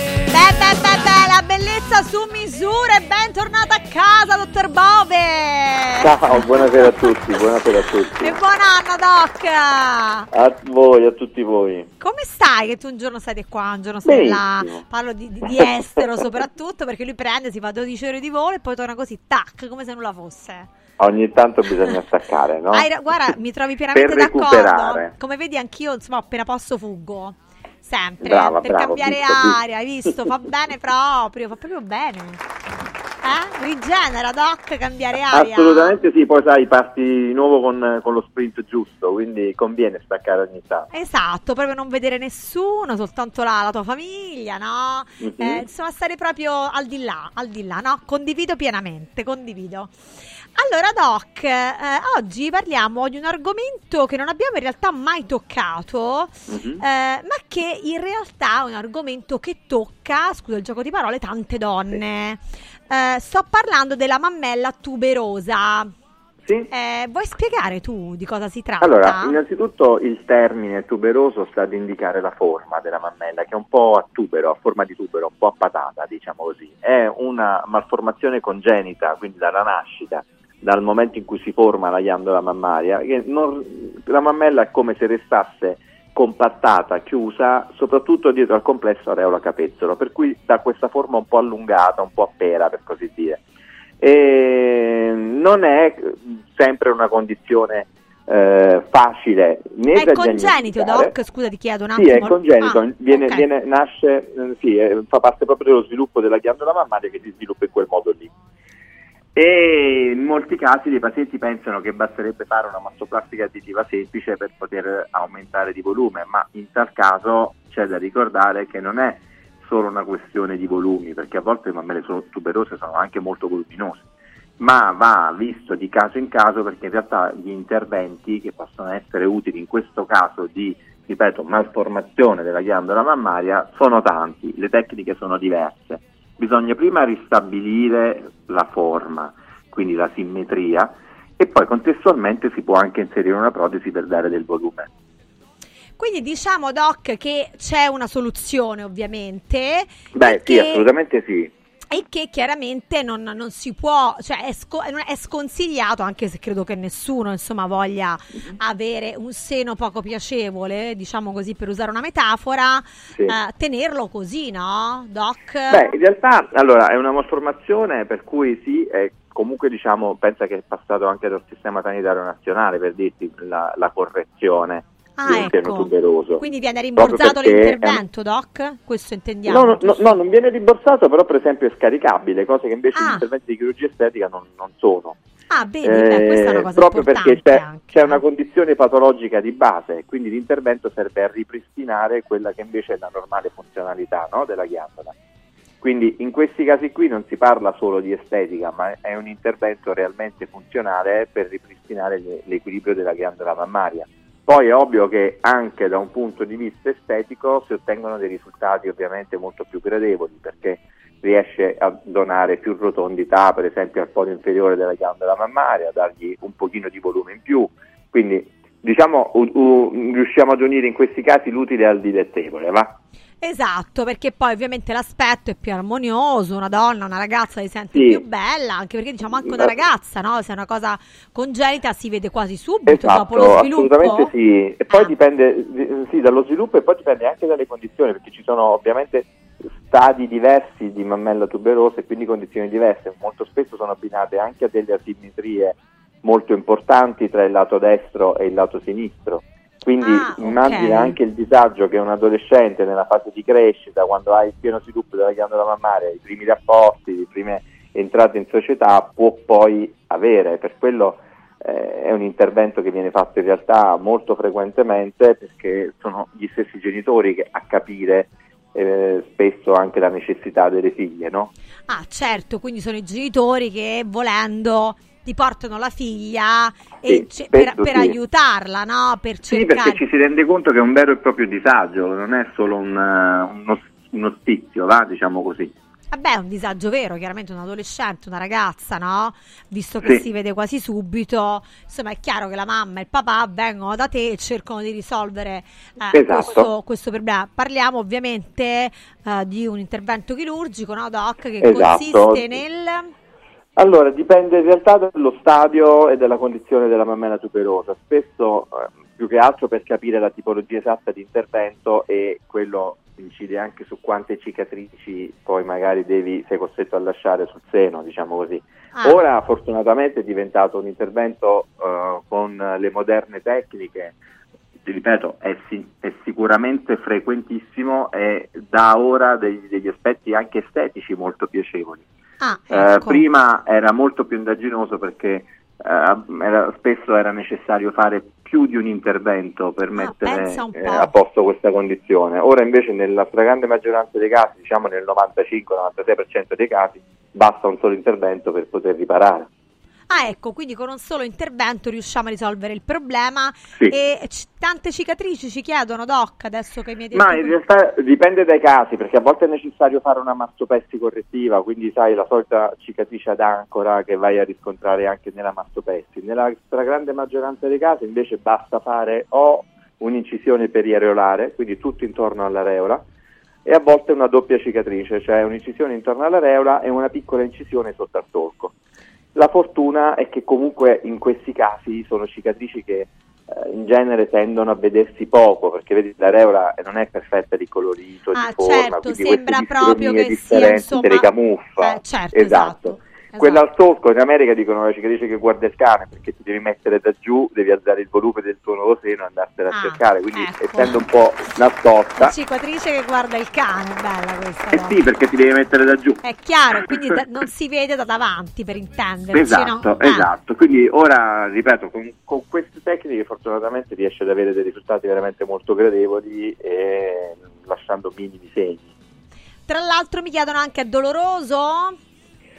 La bellezza su misura e bentornata a casa, dottor Bove. Ciao, buonasera a tutti, buonasera a tutti. E buon anno, Doc. A voi, a tutti voi. Come stai? Che tu un giorno stai qua, un giorno stai là. Parlo di, di- di (laughs) estero soprattutto perché lui prende, si fa 12 ore di volo e poi torna così, tac, come se nulla fosse. Ogni tanto bisogna (laughs) staccare, no? Ra- guarda, mi trovi pienamente d'accordo. Come vedi, anch'io, insomma, appena posso fuggo. Sempre Brava, per bravo, cambiare visto, aria, hai visto? Fa bene proprio, fa proprio bene. Eh? Rigenera, Doc, cambiare aria. Assolutamente sì, poi sai, parti di nuovo con, con lo sprint giusto, quindi conviene staccare ogni tanto. Esatto, proprio non vedere nessuno, soltanto la, la tua famiglia, no? Mhm. Eh, insomma, stare proprio al di là, al di là, no? Condivido pienamente, condivido. Allora, Doc, eh, oggi parliamo di un argomento che non abbiamo in realtà mai toccato, Mhm. eh, ma che in realtà è un argomento che tocca, scusa il gioco di parole, tante donne. Eh, sto parlando della mammella tuberosa. Eh, vuoi spiegare tu di cosa si tratta? Allora, innanzitutto il termine tuberoso sta ad indicare la forma della mammella, che è un po' a tubero, a forma di tubero, un po' a patata, diciamo così. È una malformazione congenita, quindi dalla nascita, dal momento in cui si forma la ghiandola mammaria, che non- la mammella è come se restasse compattata, chiusa, soprattutto dietro al complesso areola-capezzolo, per cui dà questa forma un po' allungata, un po' a pera, per così dire. E non è sempre una condizione eh, facile né È da congenito. Doc? Scusa, ti chiedo un Sì, attimo. è congenito, Ah, viene, ok. viene- nasce, eh, sì, eh, fa parte proprio dello sviluppo della ghiandola mammaria che si sviluppa in quel modo lì. E in molti casi dei pazienti pensano che basterebbe fare una mastoplastica additiva semplice per poter aumentare di volume, ma in tal caso c'è da ricordare che non è solo una questione di volumi, perché a volte le mammelle sono tuberose sono anche molto voluminose, ma va visto di caso in caso perché in realtà gli interventi che possono essere utili in questo caso di, ripeto, malformazione della ghiandola mammaria sono tanti, le tecniche sono diverse. Bisogna prima ristabilire la forma, quindi la simmetria, e poi contestualmente si può anche inserire una protesi per dare del volume. Quindi diciamo, Doc, che c'è una soluzione, ovviamente. Beh, sì, che- assolutamente sì. E che chiaramente non, non si può, cioè è, sco- è sconsigliato, anche se credo che nessuno insomma voglia avere un seno poco piacevole, diciamo così per usare una metafora, Sì. eh, tenerlo così, no, Doc? Beh, in realtà allora è una malformazione per cui sì, è comunque diciamo, pensa che è passato anche dal sistema sanitario nazionale per dirti la, la correzione Ah, seno ecco. tuberoso. Quindi viene Proprio rimborsato perché è l'intervento, Doc? Questo intendiamo. No, no, no, no, non viene rimborsato, però per esempio è scaricabile, cose che invece Ah. gli interventi di chirurgia estetica non, non sono. Ah, vedi, beh, questa è una Eh, cosa proprio importante perché c'è, anche. c'è una condizione patologica di base, quindi l'intervento serve a ripristinare quella che invece è la normale funzionalità no, della ghiandola. Quindi in questi casi qui non si parla solo di estetica, ma è un intervento realmente funzionale per ripristinare l'e- l'equilibrio della ghiandola mammaria. Poi è ovvio che anche da un punto di vista estetico si ottengono dei risultati ovviamente molto più gradevoli perché riesce a donare più rotondità, per esempio al polo inferiore della ghiandola mammaria, a dargli un pochino di volume in più. Quindi diciamo u- u- riusciamo ad unire in questi casi l'utile al dilettevole, va? Esatto, perché poi ovviamente l'aspetto è più armonioso, una donna, una ragazza si sente Sì. più bella, anche perché diciamo anche una ragazza, no? Se è una cosa congenita si vede quasi subito dopo lo Esatto, sviluppo. assolutamente sì. E poi dipende di- sì, dallo sviluppo e poi dipende anche dalle condizioni, perché ci sono ovviamente stadi diversi di mammella tuberosa e quindi condizioni diverse. Molto spesso sono abbinate anche a delle asimmetrie molto importanti tra il lato destro e il lato sinistro. Quindi Ah, immagina anche il disagio che un adolescente nella fase di crescita, quando ha il pieno sviluppo della ghiandola mammaria, i primi rapporti, le prime entrate in società, può poi avere. Per quello eh, è un intervento che viene fatto in realtà molto frequentemente perché sono gli stessi genitori che a capire eh, spesso anche la necessità delle figlie, no? Ah, certo, quindi sono i genitori che volendo ti portano la figlia Sì, ce- per, spesso per sì. aiutarla, no? Per Sì, cercare perché ci si rende conto che è un vero e proprio disagio, non è solo un, eh, uno, uno spizio, va, diciamo così. Vabbè, è un disagio vero, chiaramente un adolescente, una ragazza, no? Visto che Sì. si vede quasi subito, insomma è chiaro che la mamma e il papà vengono da te e cercano di risolvere eh, Esatto. questo, questo problema. Parliamo ovviamente eh, di un intervento chirurgico, no Doc, che Esatto. consiste nel... Allora, dipende in realtà dallo stadio e dalla condizione della mammella tuberosa. Spesso, eh, più che altro per capire la tipologia esatta di intervento e quello incide anche su quante cicatrici poi magari devi, sei costretto a lasciare sul seno, diciamo così. Ah. Ora fortunatamente è diventato un intervento eh, con le moderne tecniche, ti ripeto, è, è sicuramente frequentissimo e dà ora degli, degli aspetti anche estetici molto piacevoli. Ah, Eh, ecco. prima era molto più indaginoso perché eh, era- spesso era necessario fare più di un intervento per mettere Ah, un eh, po'. a posto questa condizione. Ora invece nella stragrande maggioranza dei casi, diciamo nel 95-96% dei casi, basta un solo intervento per poter riparare. Ah, ecco, quindi con un solo intervento riusciamo a risolvere il problema Sì. e c- tante cicatrici ci chiedono, Doc, adesso che mi hai detto... Ma in realtà dipende dai casi, perché a volte è necessario fare una mastopessi correttiva, quindi sai la solita cicatrice ad ancora che vai a riscontrare anche nella mastopessi. Nella stragrande maggioranza dei casi invece basta fare o un'incisione periareolare, quindi tutto intorno all'areola, e a volte una doppia cicatrice, cioè un'incisione intorno all'areola e una piccola incisione sotto al solco. La fortuna è che comunque in questi casi sono cicatrici che eh, in genere tendono a vedersi poco, perché vedi l'areola non è perfetta di colorito, Ah, di forma, certo, quindi sembra proprio che sia, insomma-. Eh, certo, esatto. Quella al solco in America dicono la cicatrice che guarda il cane perché ti devi mettere da giù, devi alzare il volume del tuo nuovo seno e andarsela a Ah, cercare, quindi ecco. essendo un po' nascosta, La cicatrice che guarda il cane, bella questa. eh Doc. sì perché ti devi mettere da giù. È chiaro, quindi da- (laughs) non si vede da davanti per intenderci, Esatto, no? Eh, esatto. Quindi ora, ripeto, con, con queste tecniche fortunatamente riesce ad avere dei risultati veramente molto gradevoli e lasciando minimi segni. Tra l'altro mi chiedono anche è doloroso?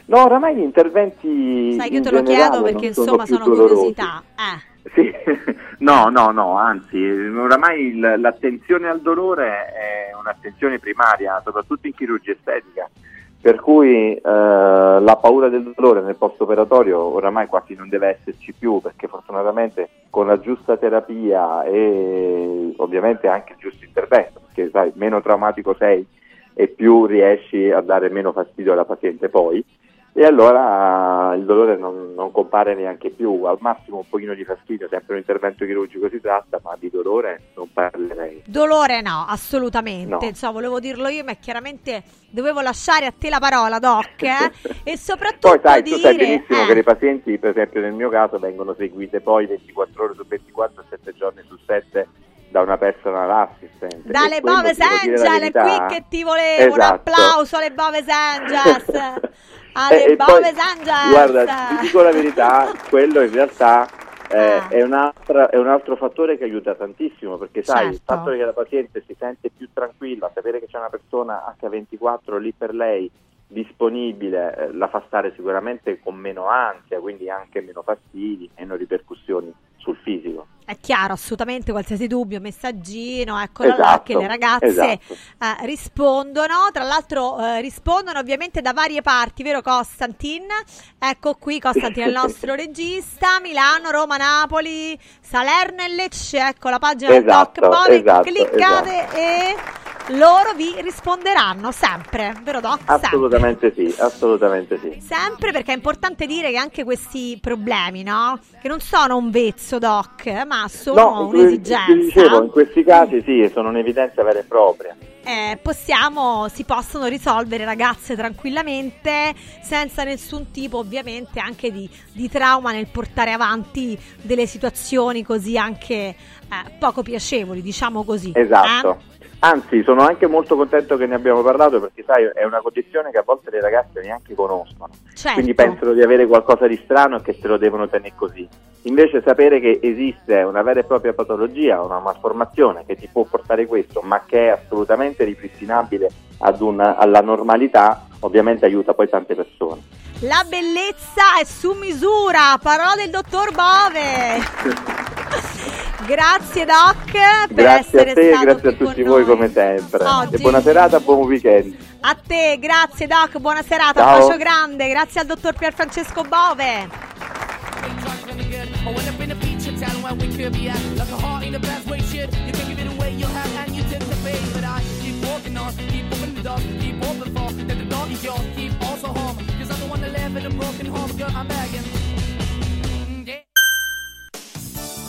No, oramai gli interventi. Sai che io in te lo chiedo perché sono insomma sono dolorosi. curiosità. Eh. Sì, (laughs) no, no, no, anzi, oramai l'attenzione al dolore è un'attenzione primaria, soprattutto in chirurgia estetica. Per cui eh, la paura del dolore nel post-operatorio oramai quasi non deve esserci più, perché fortunatamente con la giusta terapia e ovviamente anche il giusto intervento, perché sai, meno traumatico sei e più riesci a dare meno fastidio alla paziente poi, e allora il dolore non, non compare neanche più, al massimo un pochino di fastidio, sempre un intervento chirurgico si tratta, ma di dolore non parlerei. Dolore no, assolutamente. No. Insomma, volevo dirlo io, ma chiaramente dovevo lasciare a te la parola, Doc. eh? (laughs) e soprattutto Poi sai, dire... tu sai benissimo eh, che le pazienti, per esempio nel mio caso, vengono seguite poi 24 ore su 24 e 7 giorni su 7 da una personal assistant. Dalle Boves Angel, qui che ti volevo. Un Esatto. applauso alle Boves Angels. (laughs) alle E- e poi, Boves Angels. Guarda, ti dico la verità, (laughs) quello in realtà eh, è, un'altra- è un altro fattore che aiuta tantissimo, perché sai, il Certo. fatto che la paziente si sente più tranquilla, sapere che c'è una persona H24 lì per lei, disponibile eh, la fa stare sicuramente con meno ansia, quindi anche meno fastidi, meno ripercussioni sul fisico. È chiaro, assolutamente, qualsiasi dubbio, messaggino, eccola là Esatto, che le ragazze esatto. eh, rispondono, tra l'altro eh, rispondono ovviamente da varie parti, vero Costantin? Ecco qui Costantin, il (laughs) nostro regista, Milano, Roma, Napoli, Salerno e Lecce, ecco la pagina del Esatto, Doc Bove, esatto, cliccate e loro vi risponderanno sempre, vero Doc? Sempre. Assolutamente sì, assolutamente sì. Sempre perché è importante dire che anche questi problemi, no? Che non sono un vezzo, Doc, ma sono No, un'esigenza. dicevo, in questi casi sì, sono un'evidenza vera e propria. eh, possiamo, si possono risolvere ragazze tranquillamente senza nessun tipo ovviamente anche di, di trauma nel portare avanti delle situazioni così anche eh, poco piacevoli, diciamo così. Esatto. eh? Anzi, sono anche molto contento che ne abbiamo parlato perché, sai, è una condizione che a volte le ragazze neanche conoscono. Certo. Quindi pensano di avere qualcosa di strano e che se lo devono tenere così. Invece sapere che esiste una vera e propria patologia, una malformazione che ti può portare questo, ma che è assolutamente ripristinabile ad una- alla normalità, ovviamente aiuta poi tante persone. La bellezza è su misura, parola del dottor Bove. Grazie Doc per Grazie essere a te e stato grazie a tutti con voi noi. come sempre. Oggi. E buona serata, buon weekend. A te, grazie Doc, buona serata, Ciao. un bacio grande, grazie al dottor Bove. Pay. But I keep on the in a broken home, girl, I'm begging.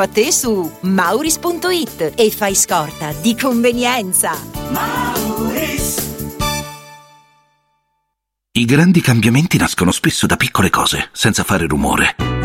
a te su mauris.it e fai scorta di convenienza. I grandi cambiamenti nascono spesso da piccole cose, senza fare rumore.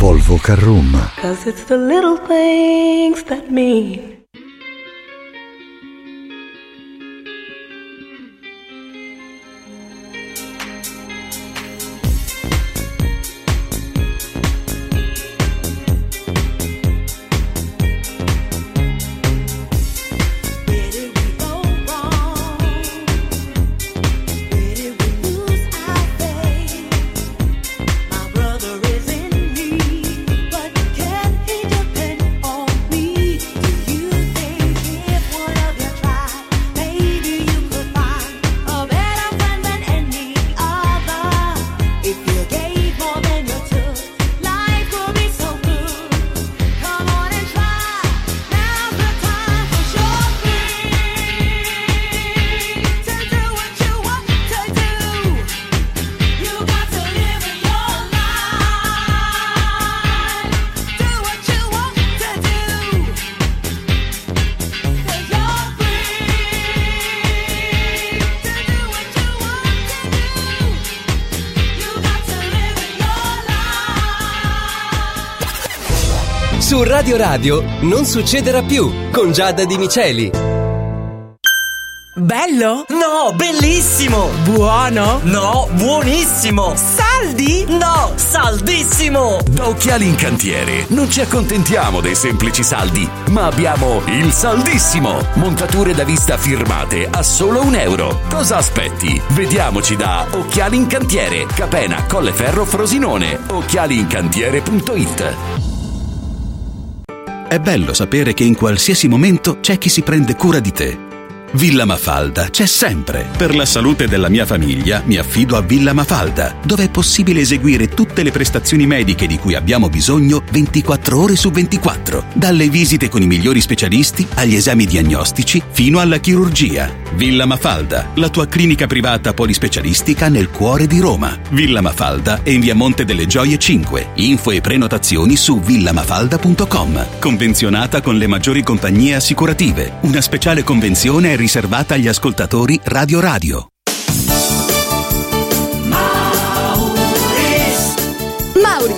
Volvo Carrum. Radio Radio non succederà più con Giada Di Miceli. Bello? No, bellissimo! Buono? No, buonissimo! Saldi? No, saldissimo! Da Occhiali in Cantiere non ci accontentiamo dei semplici saldi, ma abbiamo il saldissimo! Montature da vista firmate a solo un euro. Cosa aspetti? Vediamoci da Occhiali in Cantiere, Capena, Colleferro, Frosinone. Occhialiincantiere.it È bello sapere che in qualsiasi momento c'è chi si prende cura di te. Villa Mafalda c'è sempre. Per la salute della mia famiglia mi affido a Villa Mafalda, dove è possibile eseguire tutte le prestazioni mediche di cui abbiamo bisogno 24 ore su 24. Dalle visite con i migliori specialisti agli esami diagnostici fino alla chirurgia. Villa Mafalda, la tua clinica privata polispecialistica nel cuore di Roma. Villa Mafalda è in via Monte delle Gioie 5. Info e prenotazioni su villamafalda.com. Convenzionata con le maggiori compagnie assicurative. Una speciale convenzione è riservata agli ascoltatori Radio Radio.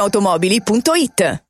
ValentinoAutomobili.it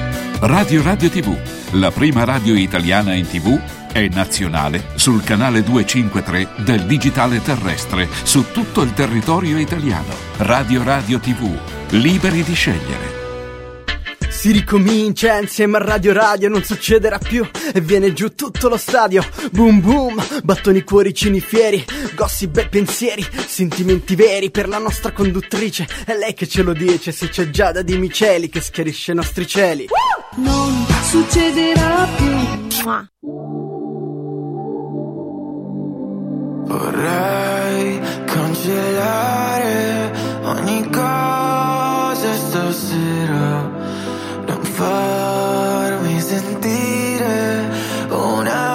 Radio Radio TV, la prima radio italiana in TV, è nazionale sul canale 253 del digitale terrestre su tutto il territorio italiano. Radio Radio TV, liberi di scegliere. Si ricomincia insieme a Radio Radio, non succederà più e viene giù tutto lo stadio. Boom boom, battoni cuoricini fieri, gossip e pensieri, sentimenti veri per la nostra conduttrice. È lei che ce lo dice, se c'è Giada di Miceli che schiarisce i nostri cieli. Non succederà più. Vorrei cancellare ogni cosa stasera, farmi sentire un'anima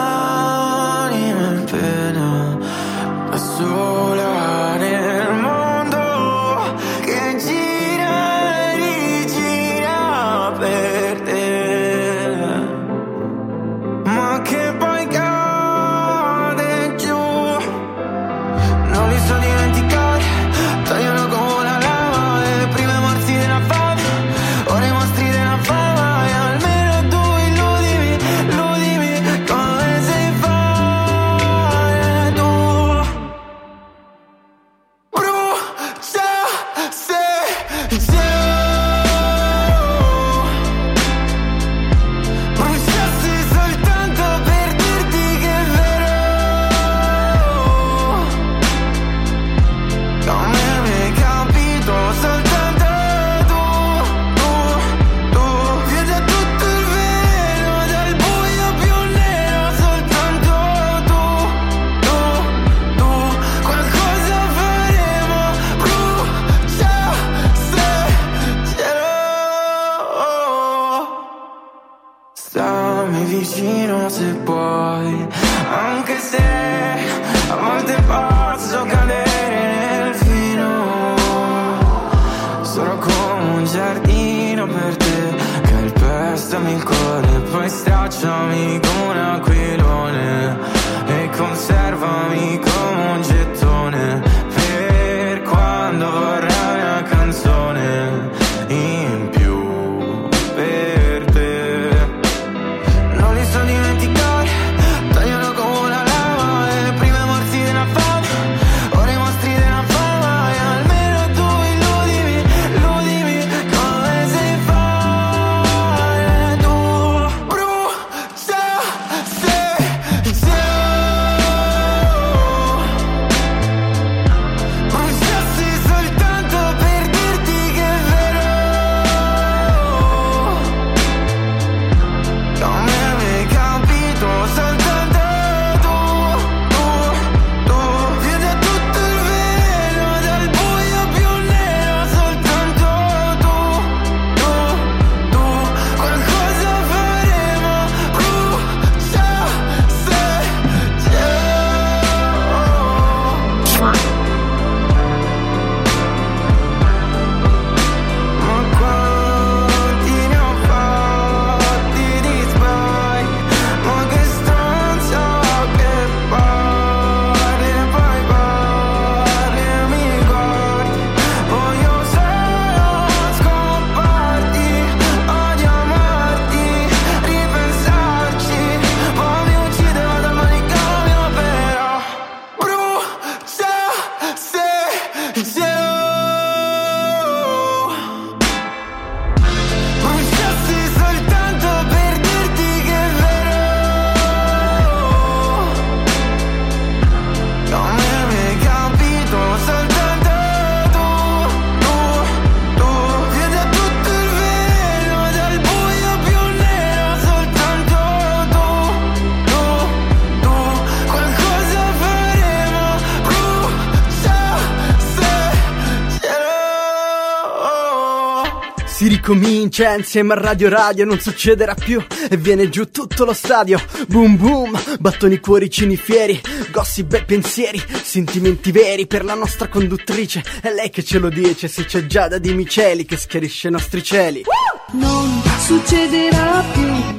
ricomincia insieme a Radio Radio, non succederà più e viene giù tutto lo stadio. Boom boom, battoni cuoricini fieri, gossip e pensieri, sentimenti veri per la nostra conduttrice. È lei che ce lo dice, se c'è Giada di Miceli che schiarisce i nostri cieli. Non succederà più.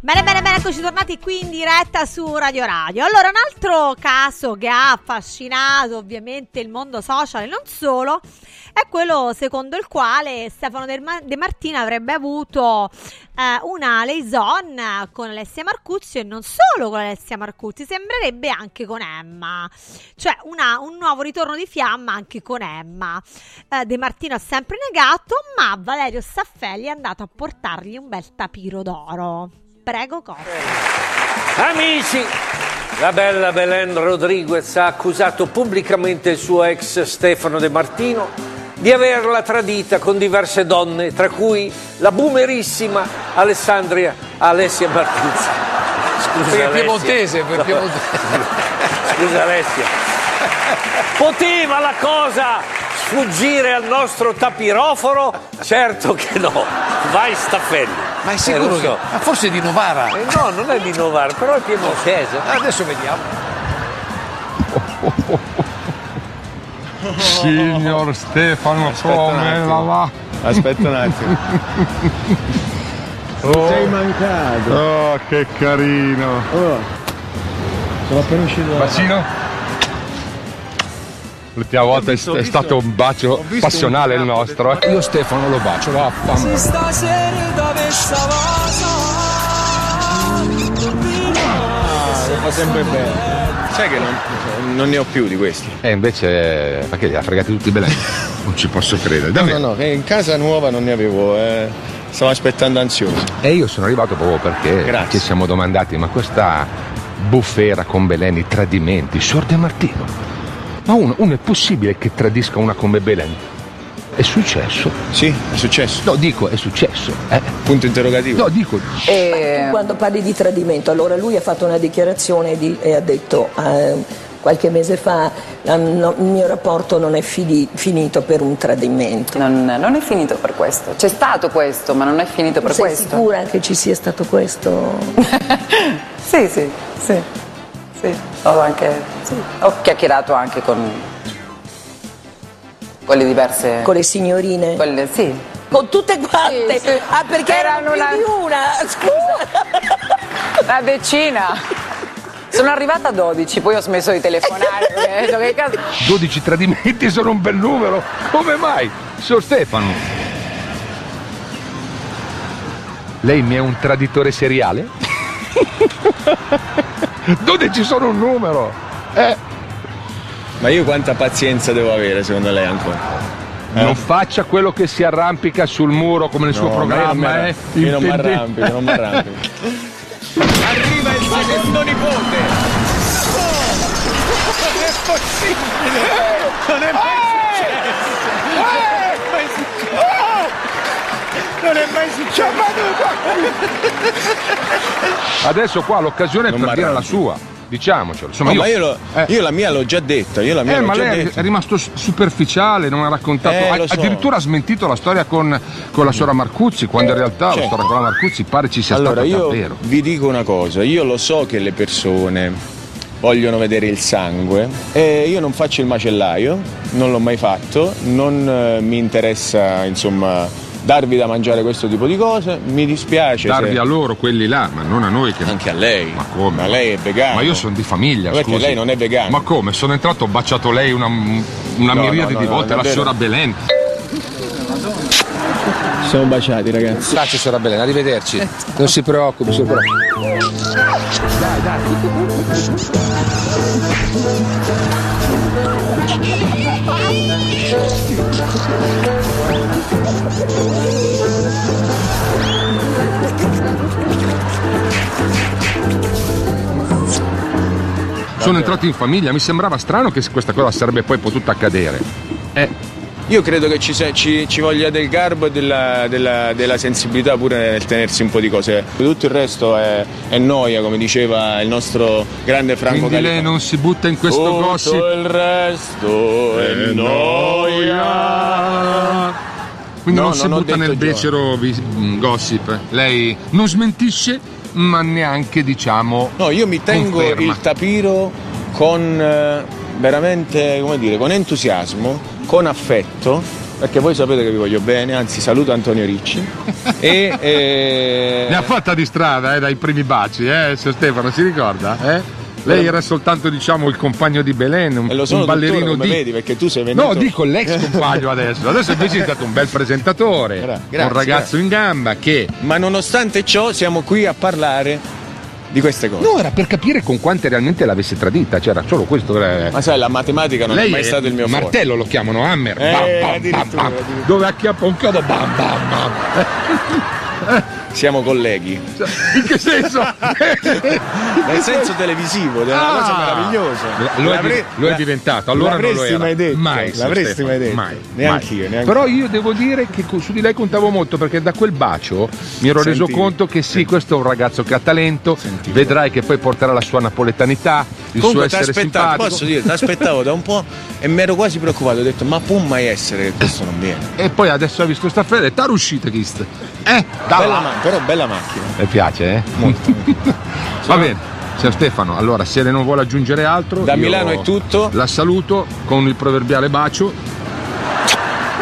Bene, bene, bene, eccoci tornati qui in diretta su Radio Radio. Allora, un altro caso che ha affascinato ovviamente il mondo social e non solo quello secondo il quale Stefano De, Ma- De Martino avrebbe avuto eh, una liaison con Alessia Marcuzzi e non solo con Alessia Marcuzzi, sembrerebbe anche con Emma. Cioè una- un nuovo ritorno di fiamma anche con Emma. Eh, De Martino ha sempre negato, ma Valerio Staffelli è andato a portargli un bel tapiro d'oro. Prego, Costa. Amici, la bella Belen Rodriguez ha accusato pubblicamente il suo ex Stefano De Martino di averla tradita con diverse donne, tra cui la boomerissima Alessandria Alessia Martuzzi. Scusa, Perché è piemontese, per piemontese. (laughs) Scusa Alessia. Poteva la cosa sfuggire al nostro tapiroforo? Certo che no. Vai Staffelli. Ma è sicuro Eh, so. che... Ma forse è di Novara. Eh, no, non è di Novara, però è piemontese. Adesso vediamo. Signor Stefano, Aspetta un come attimo. la va? Aspetta un attimo. Oh. Sei mancato. Oh, che carino. Sono appena uscito da... Bacino? L'ultima volta è, visto- è visto- stato un bacio passionale un il nostro. eh. Io Stefano lo bacio, va Se stasera dovesse Lo fa sempre bene. Sai che non, non ne ho più di questi. E invece, perché li ha fregati tutti bene? (laughs) non ci posso credere, No, no, no, che in casa nuova non ne avevo, eh. Stavo aspettando ansioso. E io sono arrivato proprio perché Grazie. ci siamo domandati, ma questa bufera con Belen, i tradimenti, Sor De Martino, ma uno, uno è possibile che tradisca una come Belen? È successo? Sì, è successo. No, dico, è successo. Eh? Punto interrogativo. No, dico, E quando parli di tradimento, allora lui ha fatto una dichiarazione di- e ha detto eh, qualche mese fa "Ah, no, il mio rapporto non è fini- finito per un tradimento. Non, non è finito per questo. C'è stato questo, ma non è finito per Sei questo. sicura che ci sia stato questo? (laughs) Sì, sì, sì. sì. Ho, anche, sì. ho chiacchierato anche con, con le diverse... Con le signorine? Quelle, sì. Con tutte quante? Sì, sì. Ah, perché erano più una- una? Scusa. (laughs) Una decina. Sono arrivata a 12, poi ho smesso di telefonare. (laughs) perché ho detto, che cazzo- 12 tradimenti sono un bel numero. Come mai? Sor Stefano. Lei mi è un traditore seriale? (laughs) 12 sono un numero. Eh. Ma io quanta pazienza devo avere secondo lei ancora? Eh? Non faccia quello che si arrampica sul muro come nel suo No, io non programma, mi eh. io non mi Intende- arrampico, non mi arrampico. (laughs) Arriva il secondo nipote! Non è possibile! Non è mai successo! Non è mai successo! Adesso qua l'occasione è Non per dire la sua. Diciamocelo. Insomma, No, io, ma io, lo- eh. io la mia l'ho già detta, io la mia Eh, ma lei è detta. rimasto s- superficiale, non ha raccontato. Eh, ha- so. Addirittura ha smentito la storia con, con la sora Marcuzzi, quando in realtà la Certo. storia con la Marcuzzi pare ci sia Allora, stata davvero. vi dico una cosa, io lo so che le persone vogliono vedere il sangue e io non faccio il macellaio, non l'ho mai fatto, non eh, mi interessa insomma darvi da mangiare questo tipo di cose, mi dispiace Darvi se- a loro quelli là, ma non a noi che. Anche a lei. Ma come? Ma lei è vegano. Ma io sono di famiglia, Perché scusi. lei non è vegano. Ma come? Sono entrato, ho baciato lei una, una No, miriade no, di no, volte, no, la sora Belen. Siamo baciati ragazzi. Grazie sora Belen, arrivederci. Non si preoccupi, si preoccupi. Sono entrato in famiglia, mi sembrava strano che questa cosa sarebbe poi potuta accadere. Eh, Io credo che ci, ci- ci voglia del garbo e della, della- della sensibilità pure nel tenersi un po' di cose. Tutto il resto è, è noia, come diceva il nostro grande Franco quindi lei Califano. non si butta in questo Tutto gossip. il resto È noia. Quindi No, non si non ho butta nel becero mm, gossip. Lei non smentisce, ma neanche diciamo. No, io mi tengo conferma. il tapiro con eh, veramente, come dire, con entusiasmo, con affetto, perché voi sapete che vi voglio bene, anzi saluto Antonio Ricci. (laughs) e, eh, Ne ha fatta di strada, eh, dai primi baci, eh, Sir Stefano, si ricorda? Eh? Lei era soltanto, diciamo, il compagno di Belen, un, e lo sono un ballerino come di. vedi, perché tu sei venuto... No, dico l'ex (laughs) compagno adesso. Adesso invece è stato un bel presentatore, Grazie, un ragazzo in gamba che. Ma nonostante ciò siamo qui a parlare di queste cose. No, era per capire con quante realmente l'avesse tradita, c'era solo questo. che- Ma sai, la matematica non Lei è mai stato il mio martello lo chiamano hammer, Eh, bam, bam, bam, dove acchiappa un chiodo, bam bam bam. (laughs) Siamo colleghi. In che senso? Nel senso televisivo, è una Ah. cosa meravigliosa. Lo è, lo è diventato, allora non lo l'avresti era. mai detto? Mai, L'avresti Stefano, mai detto? Mai. Neanche Però io devo dire che su di lei contavo molto perché da quel bacio mi ero reso Senti- conto che sì, questo è un ragazzo che ha talento, vedrai che poi porterà la sua napoletanità, il Comunque suo essere simpatico. posso dire, ti aspettavo da un po' e mi ero quasi preoccupato, ho detto ma può mai essere che questo non viene? E poi adesso ha visto sta fede e t'ha riuscita Chist. Eh, dai. Bella ma- però bella macchina. Le piace, eh? Molto. (laughs) Va bene. Signor Stefano, allora se lei non vuole aggiungere altro, Da Milano è tutto. La saluto con il proverbiale bacio.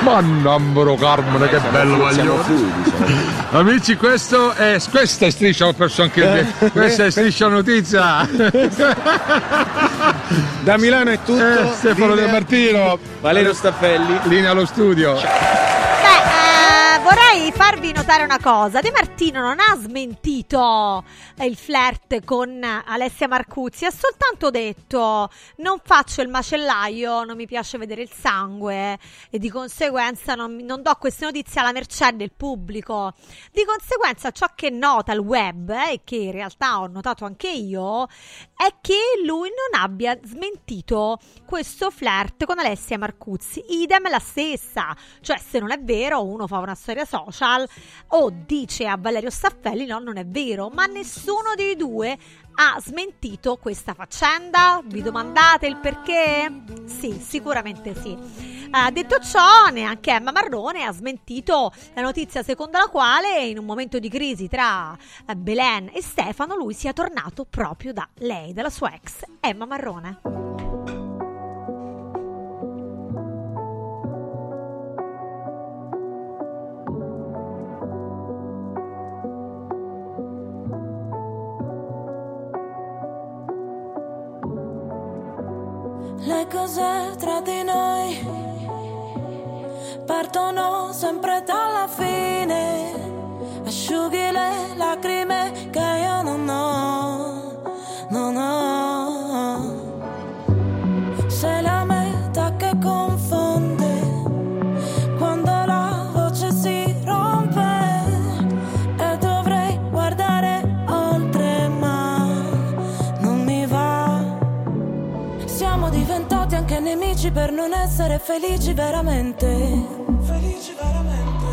Mannambro Carmine, che bello maglione. fluidi. (laughs) Amici, questo è, questa è Striscia, ho perso anche il Questa è Striscia Notizia. (laughs) Da Milano è tutto. Eh, Stefano Linea- De Martino. Valerio Staffelli. Linea allo studio. Eh, vorrei farvi notare una cosa. De Martino non ha smentito il flirt con Alessia Marcuzzi, ha soltanto detto non faccio il macellaio, non mi piace vedere il sangue e di conseguenza non, non do queste notizie alla mercé del pubblico. Di conseguenza ciò che nota il web eh, e che in realtà ho notato anche io è che lui non abbia smentito questo flirt con Alessia Marcuzzi. Idem la stessa. Cioè, se non è vero, uno fa una storia social o dice a Valerio Staffelli no, non è vero, ma nessuno dei due ha smentito questa faccenda? Vi domandate il perché? Sì, sicuramente sì. Ha detto ciò, neanche Emma Marrone ha smentito la notizia secondo la quale in un momento di crisi tra eh, Belen e Stefano lui sia tornato proprio da lei, dalla sua ex Emma Marrone. Cose tra di noi? Partono sempre nemici per non essere felici veramente. Felici veramente.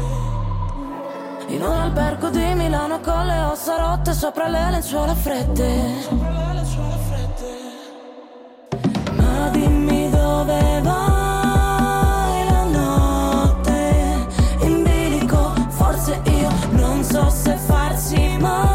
In un albergo di Milano con le ossa rotte sopra le lenzuola fredde. Ma dimmi dove vai la notte in bilico. Forse io non so se farsi male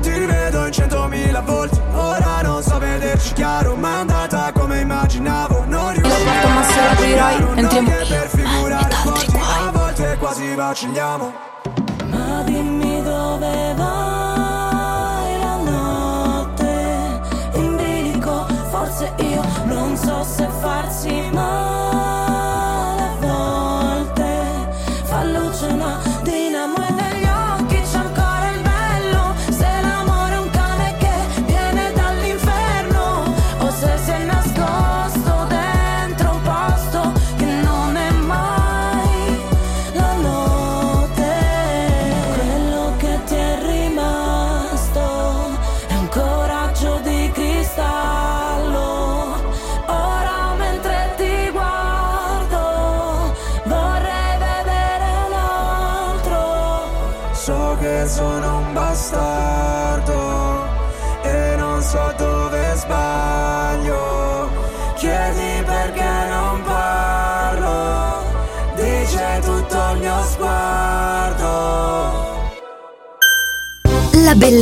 Ti rivedo in centomila volti Ora non so vederci chiaro Ma è andata come immaginavo. Non riuscivo ma se la aprirai, entriamo. che per figurare a volte, a volte quasi vacilliamo Ma dimmi dove vai la notte. In bilico. Forse io non so se farsi male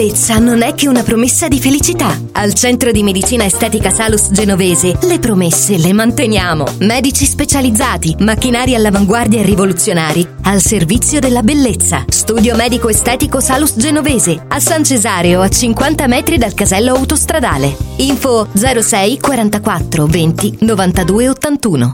bellezza non è che una promessa di felicità. Al centro di medicina estetica Salus Genovese le promesse le manteniamo. Medici specializzati, macchinari all'avanguardia e rivoluzionari al servizio della bellezza. Studio medico estetico Salus Genovese a San Cesareo a 50 metri dal casello autostradale. Info 06 44 20 92 81.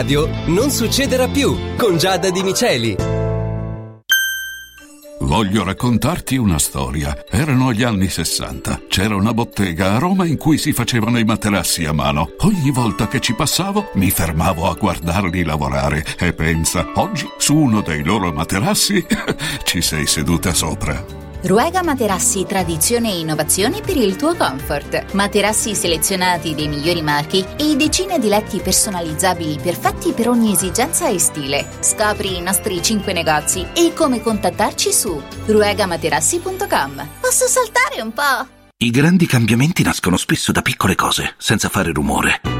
Radio non succederà più con Giada Di Miceli. Voglio raccontarti una storia. Erano gli anni 60. C'era una bottega a Roma in cui si facevano i materassi a mano. Ogni volta che ci passavo mi fermavo a guardarli lavorare e pensa, oggi su uno dei loro materassi (laughs) ci sei seduta sopra. Ruega Materassi Tradizione e Innovazione per il tuo comfort. Materassi selezionati dei migliori marchi e decine di letti personalizzabili perfetti per ogni esigenza e stile. Scopri i nostri 5 negozi e come contattarci su ruegamaterassi.com. Posso saltare un po'? I grandi cambiamenti nascono spesso da piccole cose, senza fare rumore.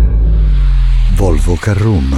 Volvo Carrum.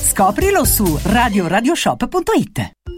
Scoprilo su radioradioshop.it.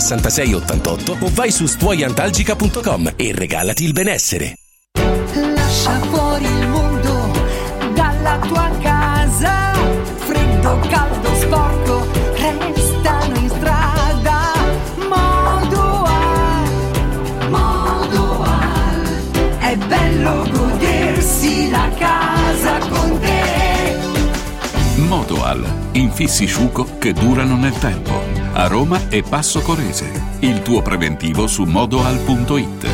66 88 o vai su stuoiantalgica.com e regalati il benessere. Lascia fuori il mondo dalla tua casa. Freddo, caldo, sporco, restano in strada. Modoal, Modoal. È bello godersi la casa con te. Modoal, infissi sciuco che durano nel tempo. A Roma e Passo Corese. Il tuo preventivo su modoal.it.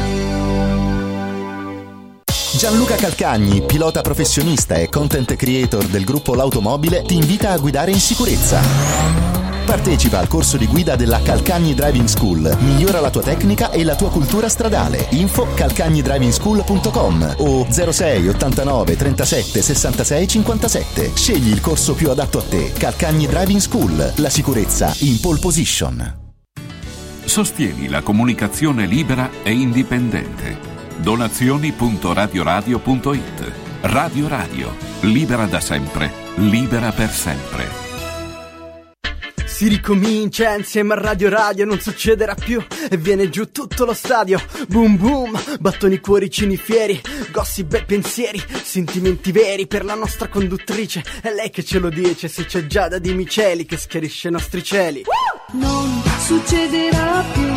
Gianluca Calcagni, pilota professionista e content creator del gruppo L'Automobile, ti invita a guidare in sicurezza. Partecipa al corso di guida della Calcagni Driving School. Migliora la tua tecnica e la tua cultura stradale. Info calcagnidrivingschool.com o 06 89 37 66 57. Scegli il corso più adatto a te. Calcagni Driving School. La sicurezza in pole position. Sostieni la comunicazione libera e indipendente. Donazioni.radioradio.it Radio Radio. Libera da sempre. Libera per sempre. Si ricomincia insieme a Radio Radio, non succederà più e viene giù tutto lo stadio. Boom boom, battoni cuoricini fieri, gossip e pensieri, sentimenti veri per la nostra conduttrice. È lei che ce lo dice, se c'è Giada di Miceli che schiarisce i nostri cieli. Non succederà più.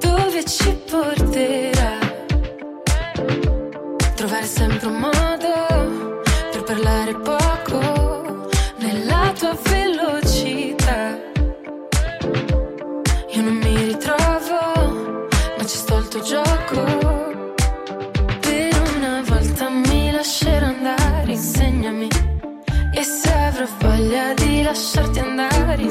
Dove ci porterà?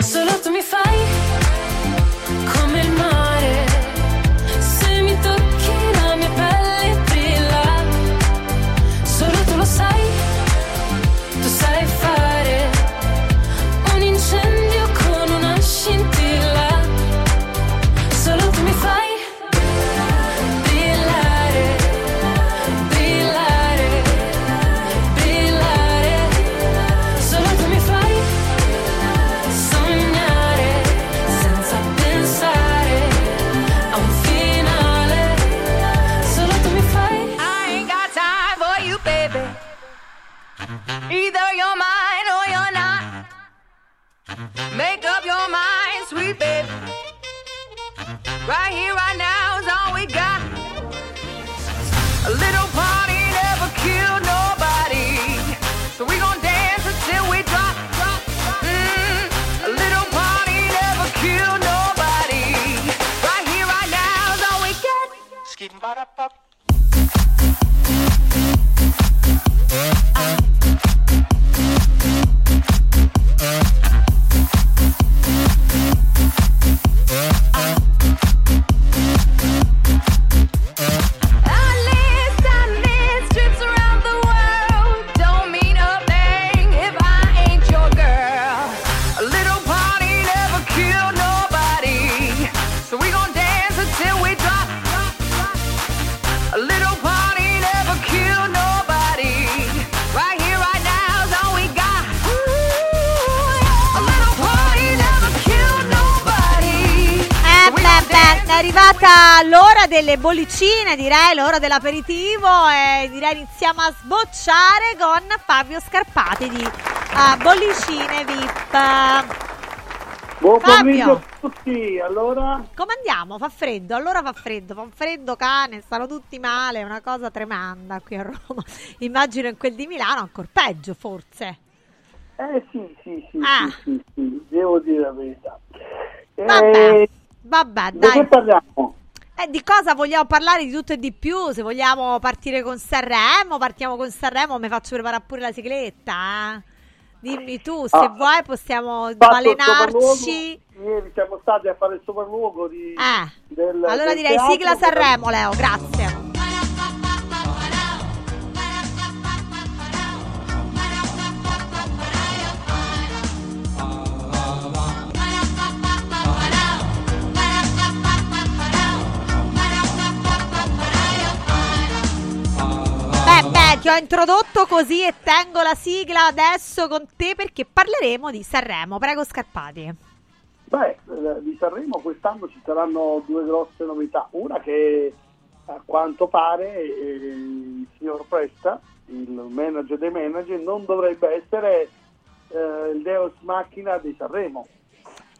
Solo tu mi fai come il Right here, right now is all we got. A little party never killed nobody. So we gon' dance until we drop, drop, drop. Mm, a little party never killed nobody. Right here, right now is all we got. Arrivata l'ora delle bollicine, direi, l'ora dell'aperitivo e direi iniziamo a sbocciare con Fabio Scarpati di eh, Bollicine VIP. Buon pomeriggio a tutti, allora? Come andiamo? Fa freddo, allora fa freddo, fa un freddo cane, stanno tutti male, è una cosa tremenda qui a Roma. (laughs) Immagino in quel di Milano ancora peggio forse. Eh sì, sì, sì, Ah. sì, sì, sì, devo dire la verità. Vabbè, Eh, vabbè, di dai. che parliamo? Eh, di cosa vogliamo parlare di tutto e di più? Se vogliamo partire con Sanremo, partiamo con Sanremo, mi faccio preparare pure la sigletta. eh. Dimmi tu, se Ah. vuoi possiamo balenarci. Ieri siamo stati a fare il sopralluogo di, Eh, del, allora del direi teatro, sigla Sanremo, Leo, grazie. Ti ho introdotto così e tengo la sigla adesso con te perché parleremo di Sanremo. Prego Scarpati. Beh, eh, di Sanremo quest'anno ci saranno due grosse novità. Una che a quanto pare eh, il signor Presta, il manager dei manager, non dovrebbe essere eh, il Deus Macchina di Sanremo.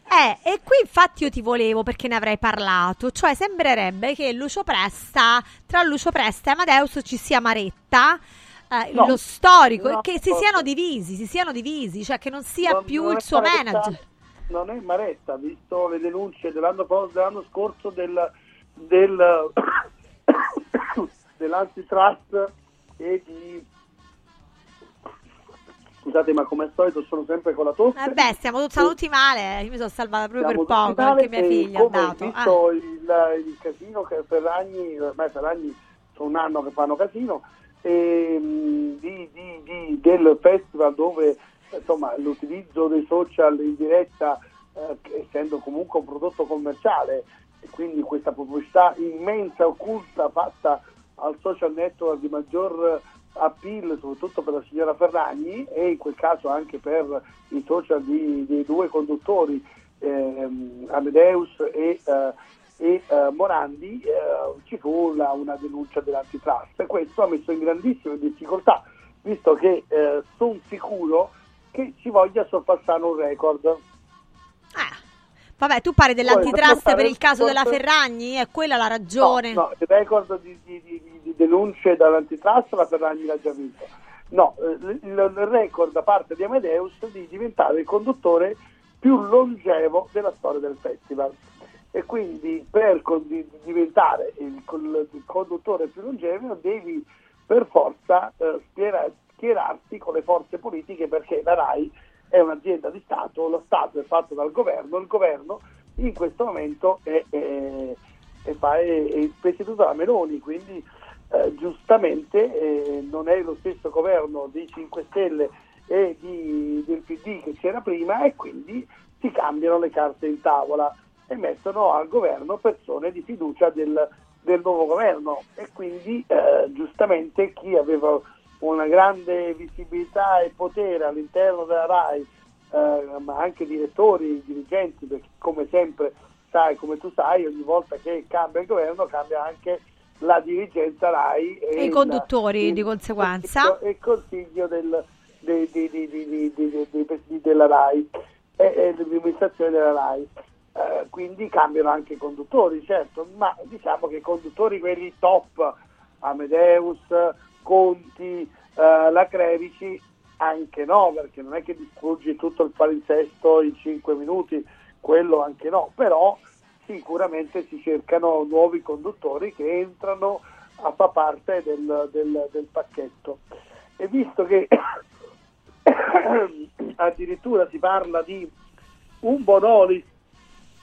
Eh, e qui infatti io ti volevo perché ne avrei parlato, cioè sembrerebbe che Lucio Presta, tra Lucio Presta e Amadeus ci sia Maretta, eh, No. lo storico, No, che si no. siano divisi, si siano divisi, cioè che non sia Non- più non il suo Maretta- manager. Non è Maretta, visto le denunce dell'anno, dell'anno scorso del, del, (coughs) dell'antitrust e di... Scusate, ma come al solito sono sempre con la tosse. Eh beh, stiamo tutti saluti male, io mi sono salvata proprio Siamo per poco, perché mia figlia ha come. Ah. visto il, il casino che Ferragni, ormai Ferragni sono un anno che fanno casino, e, mh, di- di- di- del festival dove insomma, l'utilizzo dei social in diretta, eh, essendo comunque un prodotto commerciale, e quindi questa pubblicità immensa, occulta, fatta al social network di maggior appeal, soprattutto per la signora Ferragni e in quel caso anche per i social di- dei due conduttori, ehm, Amadeus e, eh, e, eh, Morandi, eh, ci fu la- una denuncia dell'antitrust e questo ha messo in grandissime difficoltà, visto che sono sicuro che ci voglia sorpassare un record. Vabbè, tu parli dell'antitrust per il caso della Ferragni? È quella la ragione? No, no, il record di- di- di denunce dall'antitrust la Ferragni l'ha già vinto. No, eh, il, record da parte di Amadeus di diventare il conduttore più longevo della storia del festival. E quindi per diventare il, conduttore più longevo devi per forza eh, schiera- schierarti con le forze politiche perché la RAI è un'azienda di Stato, lo Stato è fatto dal governo, il governo in questo momento è, è- è- è presieduto da Meloni, quindi eh, giustamente eh, non è lo stesso governo dei 5 Stelle e di- del PD che c'era prima e quindi si cambiano le carte in tavola e mettono al governo persone di fiducia del, del nuovo governo. E quindi eh, giustamente chi aveva una grande visibilità e potere all'interno della RAI, eh, ma anche direttori, dirigenti, perché come sempre sai, come tu sai, ogni volta che cambia il governo cambia anche la dirigenza RAI e, i conduttori il, di conseguenza e il consiglio del, di, di, di, della RAI e, e l'amministrazione della RAI. Eh, quindi cambiano anche i conduttori, certo, ma diciamo che i conduttori quelli top, Amedeus, Conti, eh, la Crevici, anche no, perché non è che distruggi tutto il palinsesto in 5 minuti, quello anche no, però sicuramente si cercano nuovi conduttori che entrano a far parte del, del- del pacchetto. E visto che (coughs) addirittura si parla di un Bonolis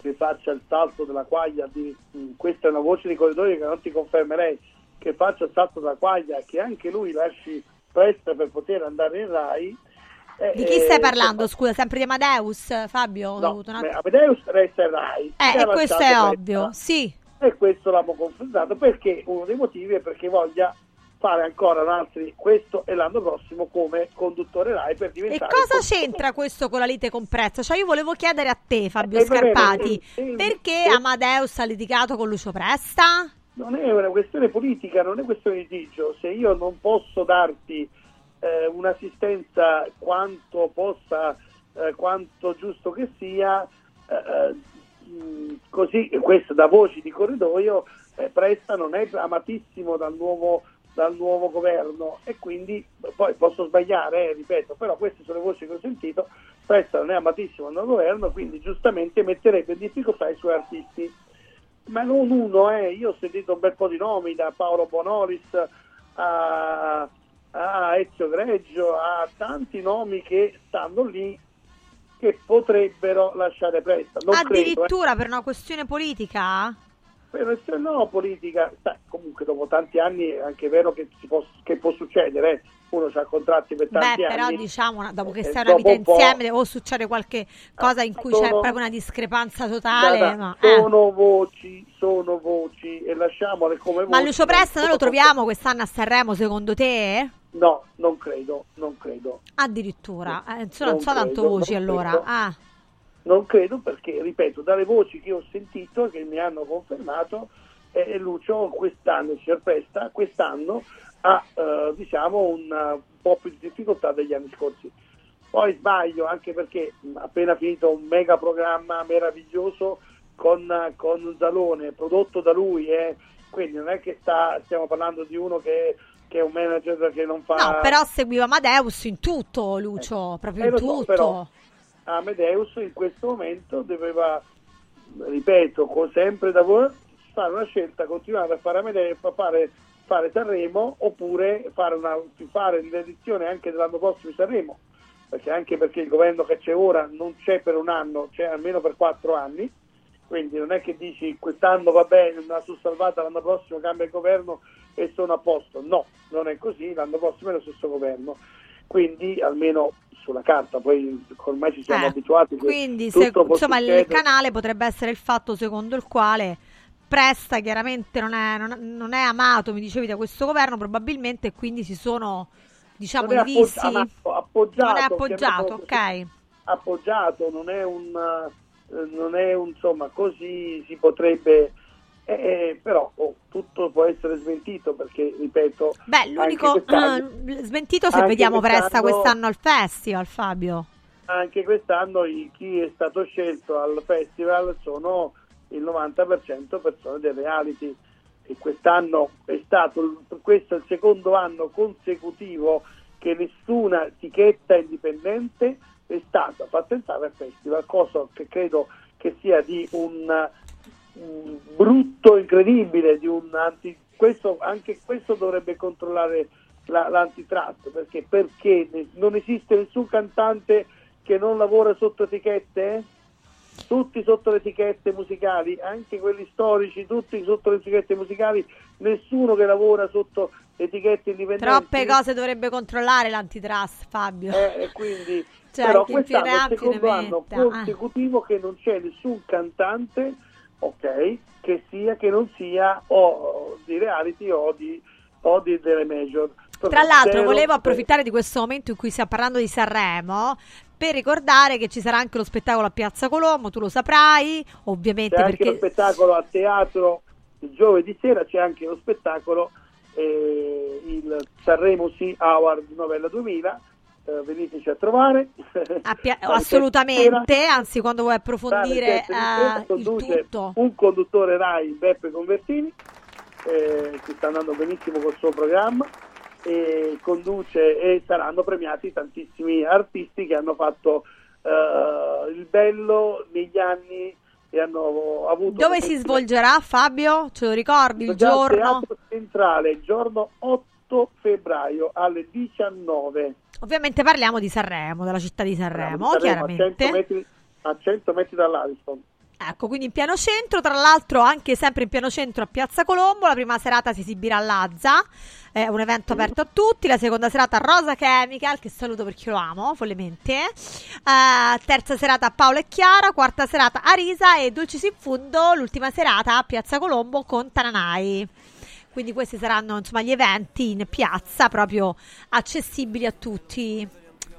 che faccia il salto della quaglia, di- questa è una voce di corridoio che non ti confermerei, che faccia il salto della quaglia che anche lui lasci presto per poter andare in Rai. Eh, Di chi stai eh, parlando? Scusa, sempre di Amadeus, Fabio? No, attimo- Amadeus resta Rai. Eh, E e questo è ovvio, sì. E questo l'abbiamo confrontato perché uno dei motivi è perché voglia fare ancora altri questo e l'anno prossimo come conduttore Rai per E diventare cosa il c'entra questo con la lite con prezzo? Cioè io volevo chiedere a te, Fabio Eh, Scarpati, ma- eh, perché Amadeus ha litigato con Lucio Presta? non è una questione politica, non è questione di litigio. Se io non posso darti eh, un'assistenza quanto possa, eh, quanto giusto che sia, eh, mh, così questo da voci di corridoio, eh, Presta non è amatissimo dal nuovo, dal nuovo governo e quindi poi posso sbagliare, eh, ripeto, però queste sono le voci che ho sentito, Presta non è amatissimo dal nuovo governo, quindi giustamente metterebbe in difficoltà i suoi artisti ma non uno, eh. io ho sentito un bel po' di nomi, da Paolo Bonolis a, a Ezio Greggio, a tanti nomi che stanno lì che potrebbero lasciare Presta. Non credo, eh. Addirittura per una questione politica? Per essere no politica, sai, comunque dopo tanti anni è anche vero che, si può, che può succedere, eh. uno ha contratti per Beh, tanti però anni. diciamo, una- dopo che Eh, stai una vita insieme o succede qualche cosa in cui c'è sono- proprio una discrepanza totale, Guarda, ma, eh. sono voci, sono voci e lasciamole come voci. Ma Lucio Presta noi lo troviamo quest'anno a Sanremo secondo te? No, No, non credo, non credo. Addirittura, eh, non Non so tanto credo, voci non allora. Ah, Non credo perché, ripeto, dalle voci che ho sentito, che mi hanno confermato, eh, Lucio quest'anno, il signor Pesta, quest'anno ha eh, diciamo un po' più di difficoltà degli anni scorsi. Poi sbaglio anche perché appena finito un mega programma meraviglioso con, con Zalone, prodotto da lui, eh, quindi non è che sta, stiamo parlando di uno che, che è un manager che non fa... no, però seguiva Amadeus in tutto, Lucio, proprio Eh, in lo so, tutto. però Amadeus in questo momento doveva, ripeto, sempre da voi, fare una scelta, continuare a fare Amadeus, a fare, fare Sanremo oppure fare, una, fare l'edizione anche dell'anno prossimo di Sanremo, perché anche perché il governo che c'è ora non c'è per un anno, c'è almeno per quattro anni, quindi non è che dici quest'anno va bene, una sussalvata, l'anno prossimo cambia il governo e sono a posto, no, non è così, l'anno prossimo è lo stesso governo, quindi almeno sulla carta, poi ormai ci siamo Eh, abituati. Quindi, se- insomma, il succedere. canale potrebbe essere il fatto secondo il quale Presta chiaramente non è, non- non è amato, mi dicevi, da questo governo, probabilmente, e quindi si sono, diciamo, Non è divisi. appoggi- amato, appoggiato, non è appoggiato, ok. appoggiato, non è un, eh, non è un insomma così si potrebbe, eh, eh, però oh, tutto può essere smentito perché ripeto, Beh, l'unico eh, smentito se vediamo Presta quest'anno- quest'anno al festival, Fabio. anche quest'anno i- chi è stato scelto al festival sono il 90% persone del reality e quest'anno è stato questo è il secondo anno consecutivo che nessuna etichetta indipendente è stata fatta entrare al festival, cosa che credo che sia di un brutto incredibile, di un anti, questo, anche questo dovrebbe controllare la- l'antitrust, perché, perché non esiste nessun cantante che non lavora sotto etichette? Tutti sotto le etichette musicali, anche quelli storici, tutti sotto le etichette musicali, nessuno che lavora sotto etichette indipendenti. Troppe cose dovrebbe controllare l'antitrust, Fabio. Eh, e quindi Cioè, però quest'anno è il secondo anno. Ah. consecutivo che non c'è nessun cantante ok? Che sia che non sia o di reality o di, o di delle major. Tra l'altro, volevo approfittare di questo momento in cui stiamo parlando di Sanremo per ricordare che ci sarà anche lo spettacolo a Piazza Colombo, tu lo saprai, ovviamente c'è anche lo spettacolo a teatro il giovedì sera c'è anche lo spettacolo eh, il Sanremo Sea Award Novella 2000 eh, veniteci a trovare a Pia- (laughs) Alle assolutamente, anzi quando vuoi approfondire eh, il tutto. un conduttore Rai, Beppe Convertini, eh, che sta andando benissimo col suo programma, e conduce e saranno premiati tantissimi artisti che hanno fatto eh, il bello negli anni e hanno avuto... Dove si svolgerà Fabio? Ce lo ricordi il giorno? Teatro Centrale giorno 8 febbraio alle 19. Ovviamente parliamo di Sanremo, della città di Sanremo, Saremo a 100 chiaramente. metri, a 100 metri dall'Ariston. Ecco, quindi in piano centro, tra l'altro anche sempre in piano centro a Piazza Colombo, la prima serata si esibirà a Lazza, è un evento aperto a tutti, la seconda serata a Rosa Chemical, che saluto perché lo amo follemente, Eh, terza serata a Paolo e Chiara, quarta serata a Risa e Dolcis in Fundo, l'ultima serata a Piazza Colombo con Tananai. Quindi questi saranno insomma gli eventi in piazza proprio accessibili a tutti.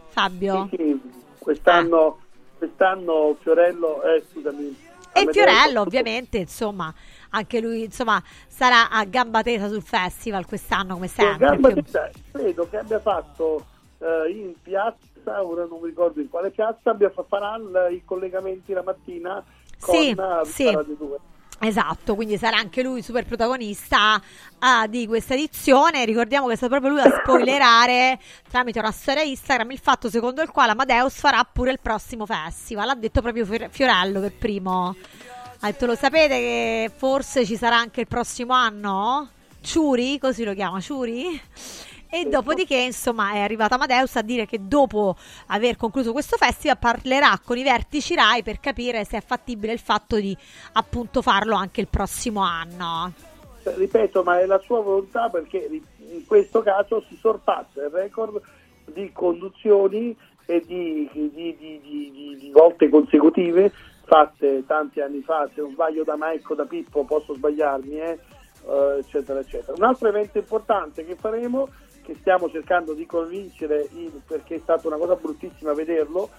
Fabio. Sì, sì, quest'anno, quest'anno Fiorello, eh, scusami. E Fiorello, ovviamente, insomma, anche lui, insomma, sarà a gamba tesa sul festival quest'anno, come sempre. Gamba Tesa, credo che abbia fatto eh, in piazza, ora non mi ricordo in quale piazza, abbia, farà il- i collegamenti la mattina con Sì, eh, sì. Radio 2. Esatto, quindi sarà anche lui super protagonista ah, di questa edizione. Ricordiamo che è stato proprio lui a spoilerare tramite una storia Instagram il fatto secondo il quale Amadeus farà pure il prossimo festival. Ha detto proprio Fior- Fiorello per primo. Ha detto: Lo sapete che forse ci sarà anche il prossimo anno? Ciuri, così lo chiama Ciuri. E dopodiché, insomma, è arrivato Amadeus a dire che dopo aver concluso questo festival parlerà con i vertici RAI per capire se è fattibile il fatto di appunto farlo anche il prossimo anno. Ripeto, ma è la sua volontà perché in questo caso si sorpassa il record di conduzioni e di, di- di- di- volte consecutive fatte tanti anni fa, se non sbaglio da Maicco, da Pippo, posso sbagliarmi, eh, eh, eccetera, eccetera. Un altro evento importante che faremo che stiamo cercando di convincere, in- perché è stata una cosa bruttissima vederlo,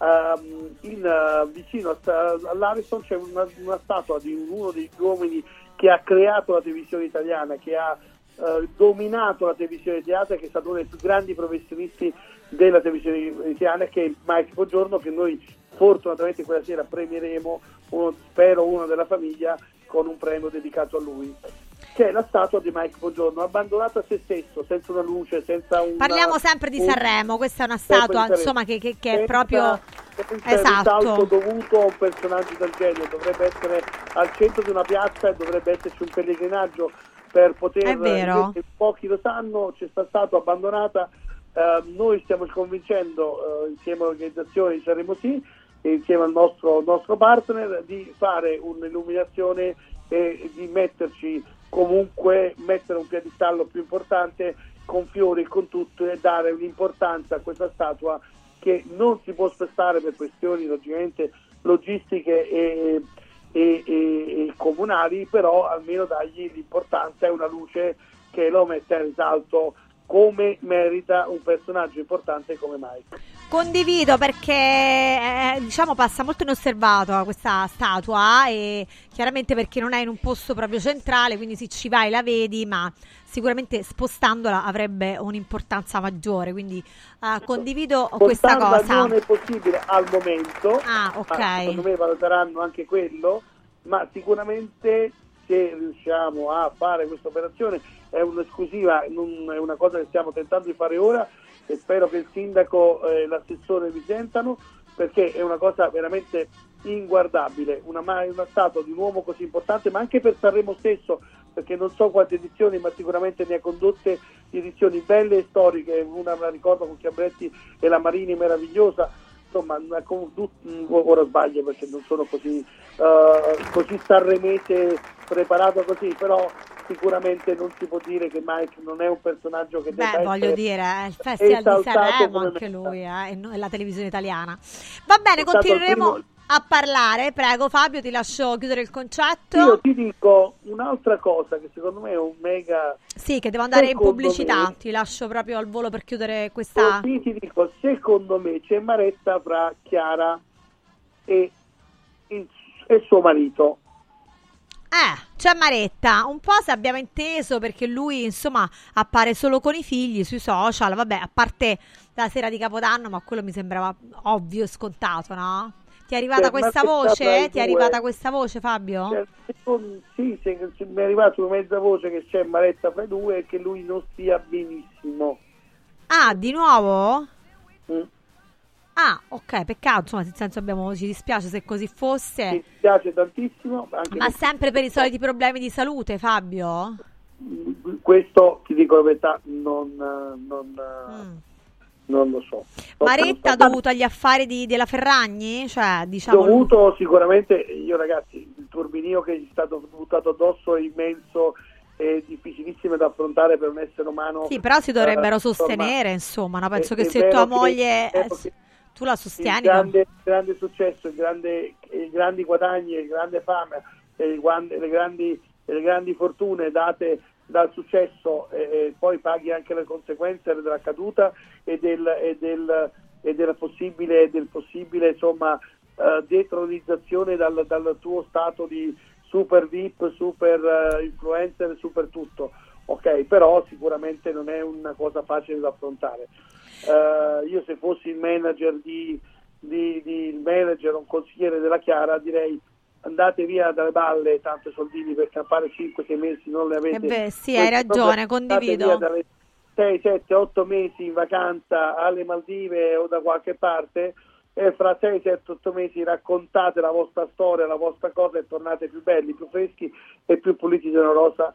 ehm, in, eh, vicino a all'Ariston c'è una, una statua di uno degli uomini che ha creato la televisione italiana, che ha eh, dominato la televisione italiana, che è stato uno dei più grandi professionisti della televisione italiana, che è Mike Buongiorno, che noi fortunatamente quella sera premieremo, uno- spero uno della famiglia, con un premio dedicato a lui. Che è la statua di Mike Buongiorno, abbandonato a se stesso, senza una luce, senza un... Parliamo sempre di un- Sanremo, questa è una statua insomma che, che- che è Senza- proprio senza il esatto. risalto dovuto a un personaggio del genere, dovrebbe essere al centro di una piazza e dovrebbe esserci un pellegrinaggio per poter È vero. invece pochi lo sanno, c'è sta stato abbandonata. Eh, noi stiamo convincendo eh, insieme all'organizzazione di Sanremo Sì e insieme al nostro, nostro partner di fare un'illuminazione e di metterci comunque mettere un piedistallo più importante con fiori e con tutto e dare un'importanza a questa statua che non si può spostare per questioni logicamente logistiche e, e- e- e comunali, però almeno dargli l'importanza e una luce che lo mette a risalto come merita un personaggio importante come Mike. Condivido perché eh, diciamo passa molto inosservato questa statua e chiaramente perché non è in un posto proprio centrale, quindi se ci vai la vedi, ma sicuramente spostandola avrebbe un'importanza maggiore, quindi eh, condivido questa Spostarla cosa. non è possibile al momento, Ah, ok. ma secondo me valuteranno anche quello, ma sicuramente se riusciamo a fare questa operazione è un'esclusiva, non è una cosa che stiamo tentando di fare ora e spero che il sindaco e l'assessore vi sentano perché è una cosa veramente inguardabile, una, una statua di un uomo così importante, ma anche per Sanremo stesso, perché non so quante edizioni, ma sicuramente ne ha condotte di edizioni belle e storiche, una la ricordo con Chiambretti e la Marini meravigliosa, insomma, mm, ora sbaglio perché non sono così, eh, così sanremese preparato così, però sicuramente non si può dire che Mike non è un personaggio che debba Beh, voglio essere dire, è il Festival di Sanremo anche lui, eh, e la televisione italiana. Va bene, continueremo a parlare. Prego Fabio, ti lascio chiudere il concetto. Io ti dico un'altra cosa che secondo me è un mega Sì, che devo andare in Secondo pubblicità. me- Ti lascio proprio al volo per chiudere questa. Così ti dico, secondo me c'è Maretta fra Chiara e, il- e suo marito. Eh, c'è Maretta. Un po' se abbiamo inteso perché lui, insomma, appare solo con i figli sui social. Vabbè, a parte la sera di Capodanno, ma quello mi sembrava ovvio e scontato, no? Ti è arrivata Cioè, questa voce? Ti è arrivata questa voce, Fabio? Cioè, secondo- sì, se- se mi è arrivata una mezza voce che c'è Maretta fra i due e che lui non stia benissimo. Ah, di nuovo? Mm. Ah, ok, peccato, insomma, nel senso abbiamo, ci dispiace se così fosse. Mi dispiace tantissimo, Ma sempre per i soliti problemi di salute, Fabio? questo ti dico la verità, non, non, eh, non lo so. Mm. Maretta dovuto agli affari di- della Ferragni? Cioè, diciamo... dovuto sicuramente io ragazzi il turbinio che gli è stato buttato addosso è immenso e difficilissimo da affrontare per un essere umano Sì, però si dovrebbero Eh, sostenere, insomma, no? Penso è- che è se tua che- moglie... è che tu la il sostieni... grande, il grande successo il grande, i grandi guadagni il grande fame il le, grandi, le grandi fortune date dal successo e, e poi paghi anche le conseguenze della caduta e del, e del, e della possibile, del possibile insomma, eh, detronizzazione dal, dal tuo stato di super VIP, super eh, influencer, super tutto. Ok, però sicuramente non è una cosa facile da affrontare. Eh, io se fossi il manager di, di, di- il manager o un consigliere della Chiara direi andate via dalle balle tanto soldini per campare 5-6 mesi non le avete Eh beh, sì, hai ragione, condivido. andate via dalle 6, 7, 8 mesi in vacanza alle Maldive o da qualche parte e fra 6, 7, 8 mesi raccontate la vostra storia, la vostra cosa e tornate più belli, più freschi e più puliti una rosa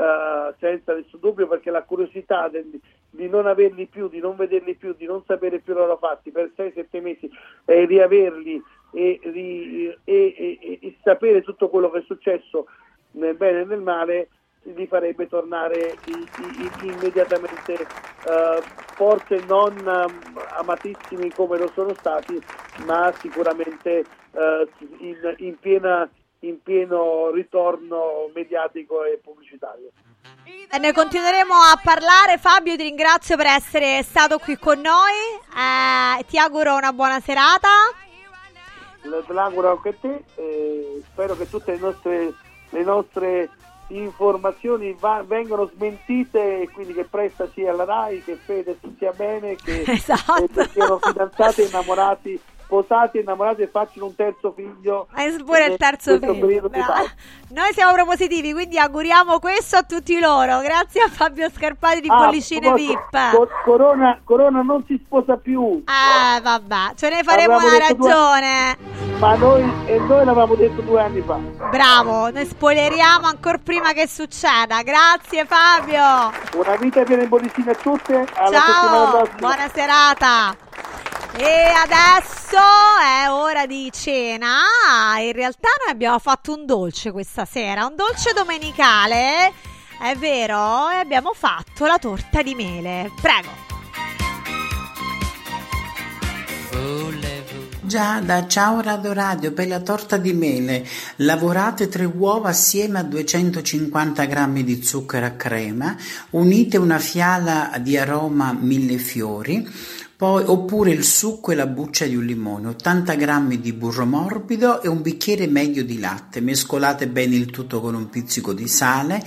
eh, senza nessun dubbio perché la curiosità del- di non averli più, di non vederli più, di non sapere più loro fatti per 6-7 mesi e riaverli e, e- e- e- sapere tutto quello che è successo nel bene e nel male li farebbe tornare i- i- immediatamente eh, forse non um, amatissimi come lo sono stati ma sicuramente eh, in, in piena in pieno ritorno mediatico e pubblicitario. E ne continueremo a parlare. Fabio, ti ringrazio per essere stato qui con noi. Eh, ti auguro una buona serata. Te l'auguro anche a te e spero che tutte le nostre, le nostre informazioni va- vengano smentite e quindi che Presta sia alla RAI, che Fede sia bene, che (laughs) Esatto. che siano fidanzati, innamorati, sposati, innamorati e facciano un terzo figlio. E pure il in terzo figlio. Noi siamo propositivi, quindi auguriamo questo a tutti loro. Grazie a Fabio Scarpati di Ah, proposito, VIP. Co- Corona, Corona non si sposa più. Eh, vabbè, ce ne faremo Avevamo una detto due- ragione. Ma noi, e noi l'avevamo detto due anni fa. Bravo, noi spoileriamo ancora prima che succeda. Grazie Fabio. Una vita piena di bollicine a tutte. Alla Ciao, buona serata. E adesso è ora di cena. In realtà noi abbiamo fatto un dolce questa sera, un dolce domenicale. È vero, e abbiamo fatto la torta di mele. Prego. Giada, ciao Radio Radio, per la torta di mele lavorate tre uova assieme a 250 g di zucchero a crema, unite una fiala di aroma mille fiori, poi, oppure il succo e la buccia di un limone, 80 g di burro morbido e un bicchiere medio di latte, mescolate bene il tutto con un pizzico di sale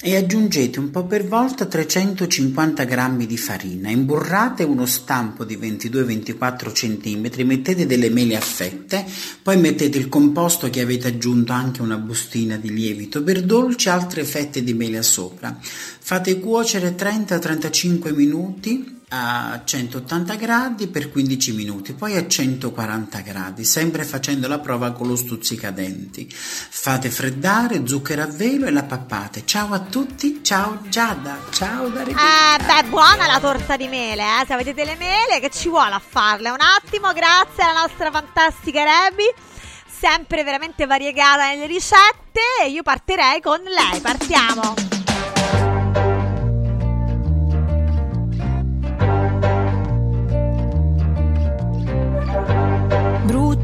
e aggiungete un po' per volta 350 g di farina, imburrate uno stampo di 22-24 cm, mettete delle mele a fette, poi mettete il composto che avete aggiunto anche una bustina di lievito per dolce, altre fette di mele sopra. Fate cuocere 30-35 minuti a 180 gradi per 15 minuti, poi a 140 gradi, sempre facendo la prova con lo stuzzicadenti. Fate freddare, zucchero a velo e la pappate. Ciao a tutti, ciao Giada, ciao da Rebecca. Eh, beh, buona la torta di mele, eh. Se avete delle mele, che ci vuole a farle? Un attimo, grazie alla nostra fantastica Rebi. Sempre veramente variegata nelle ricette. E io partirei con lei. Partiamo.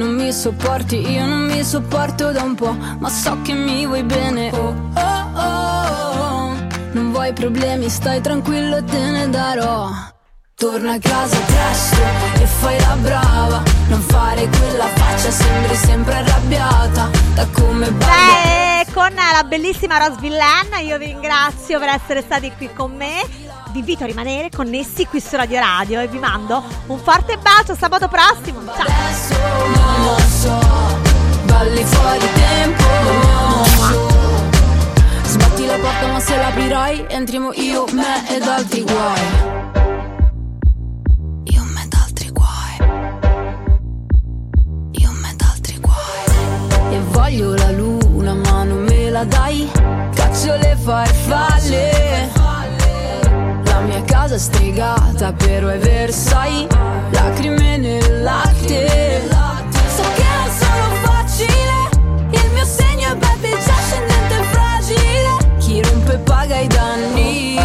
Non mi sopporti, io non mi sopporto da un po', ma so che mi vuoi bene. Oh, oh, oh. Non vuoi problemi, stai tranquillo, te ne darò. Torna a casa presto e fai la brava. Non fare quella faccia, sembri sempre arrabbiata. Da come balli. Beh, con la bellissima Rose Villan, io vi ringrazio per essere stati qui con me. Vi invito a rimanere connessi qui su Radio Radio e vi mando un forte bacio sabato prossimo. Ciao! Non lo so, balli fuori tempo. Sbatti la porta, ma se l'aprirai, entriamo io, me ed altri guai. Io, me ed altri guai. Io, me ed altri guai. E voglio la luna, ma non me la dai. Caccio le farfalle. Casa stregata, però è Versailles. Lacrime nel latte. So che non sono facile. Il mio segno è baby già scendente e fragile. Chi rompe paga i danni.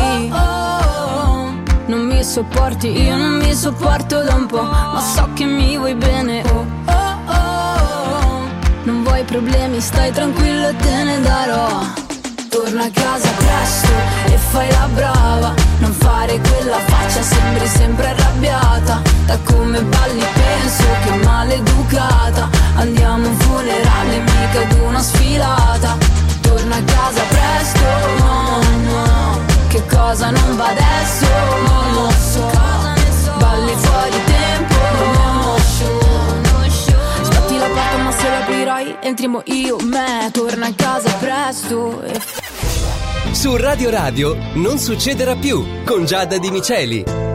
Non mi sopporti, io non mi sopporto da un po'. Ma so che mi vuoi bene. Oh, oh, oh. Non vuoi problemi, stai tranquillo e te ne darò. Torna a casa presto e fai la brava. Non fare quella faccia, sembri sempre arrabbiata. Da come balli penso che maleducata. Andiamo a un funerale, mica ad una sfilata. Torna a casa presto, no, no. Che cosa non va adesso, non lo so Balli fuori tempo, no, Sbatti la porta ma se l'aprirai entriamo io, me. Torna a casa presto Su Radio Radio non succederà più con Giada Di Miceli.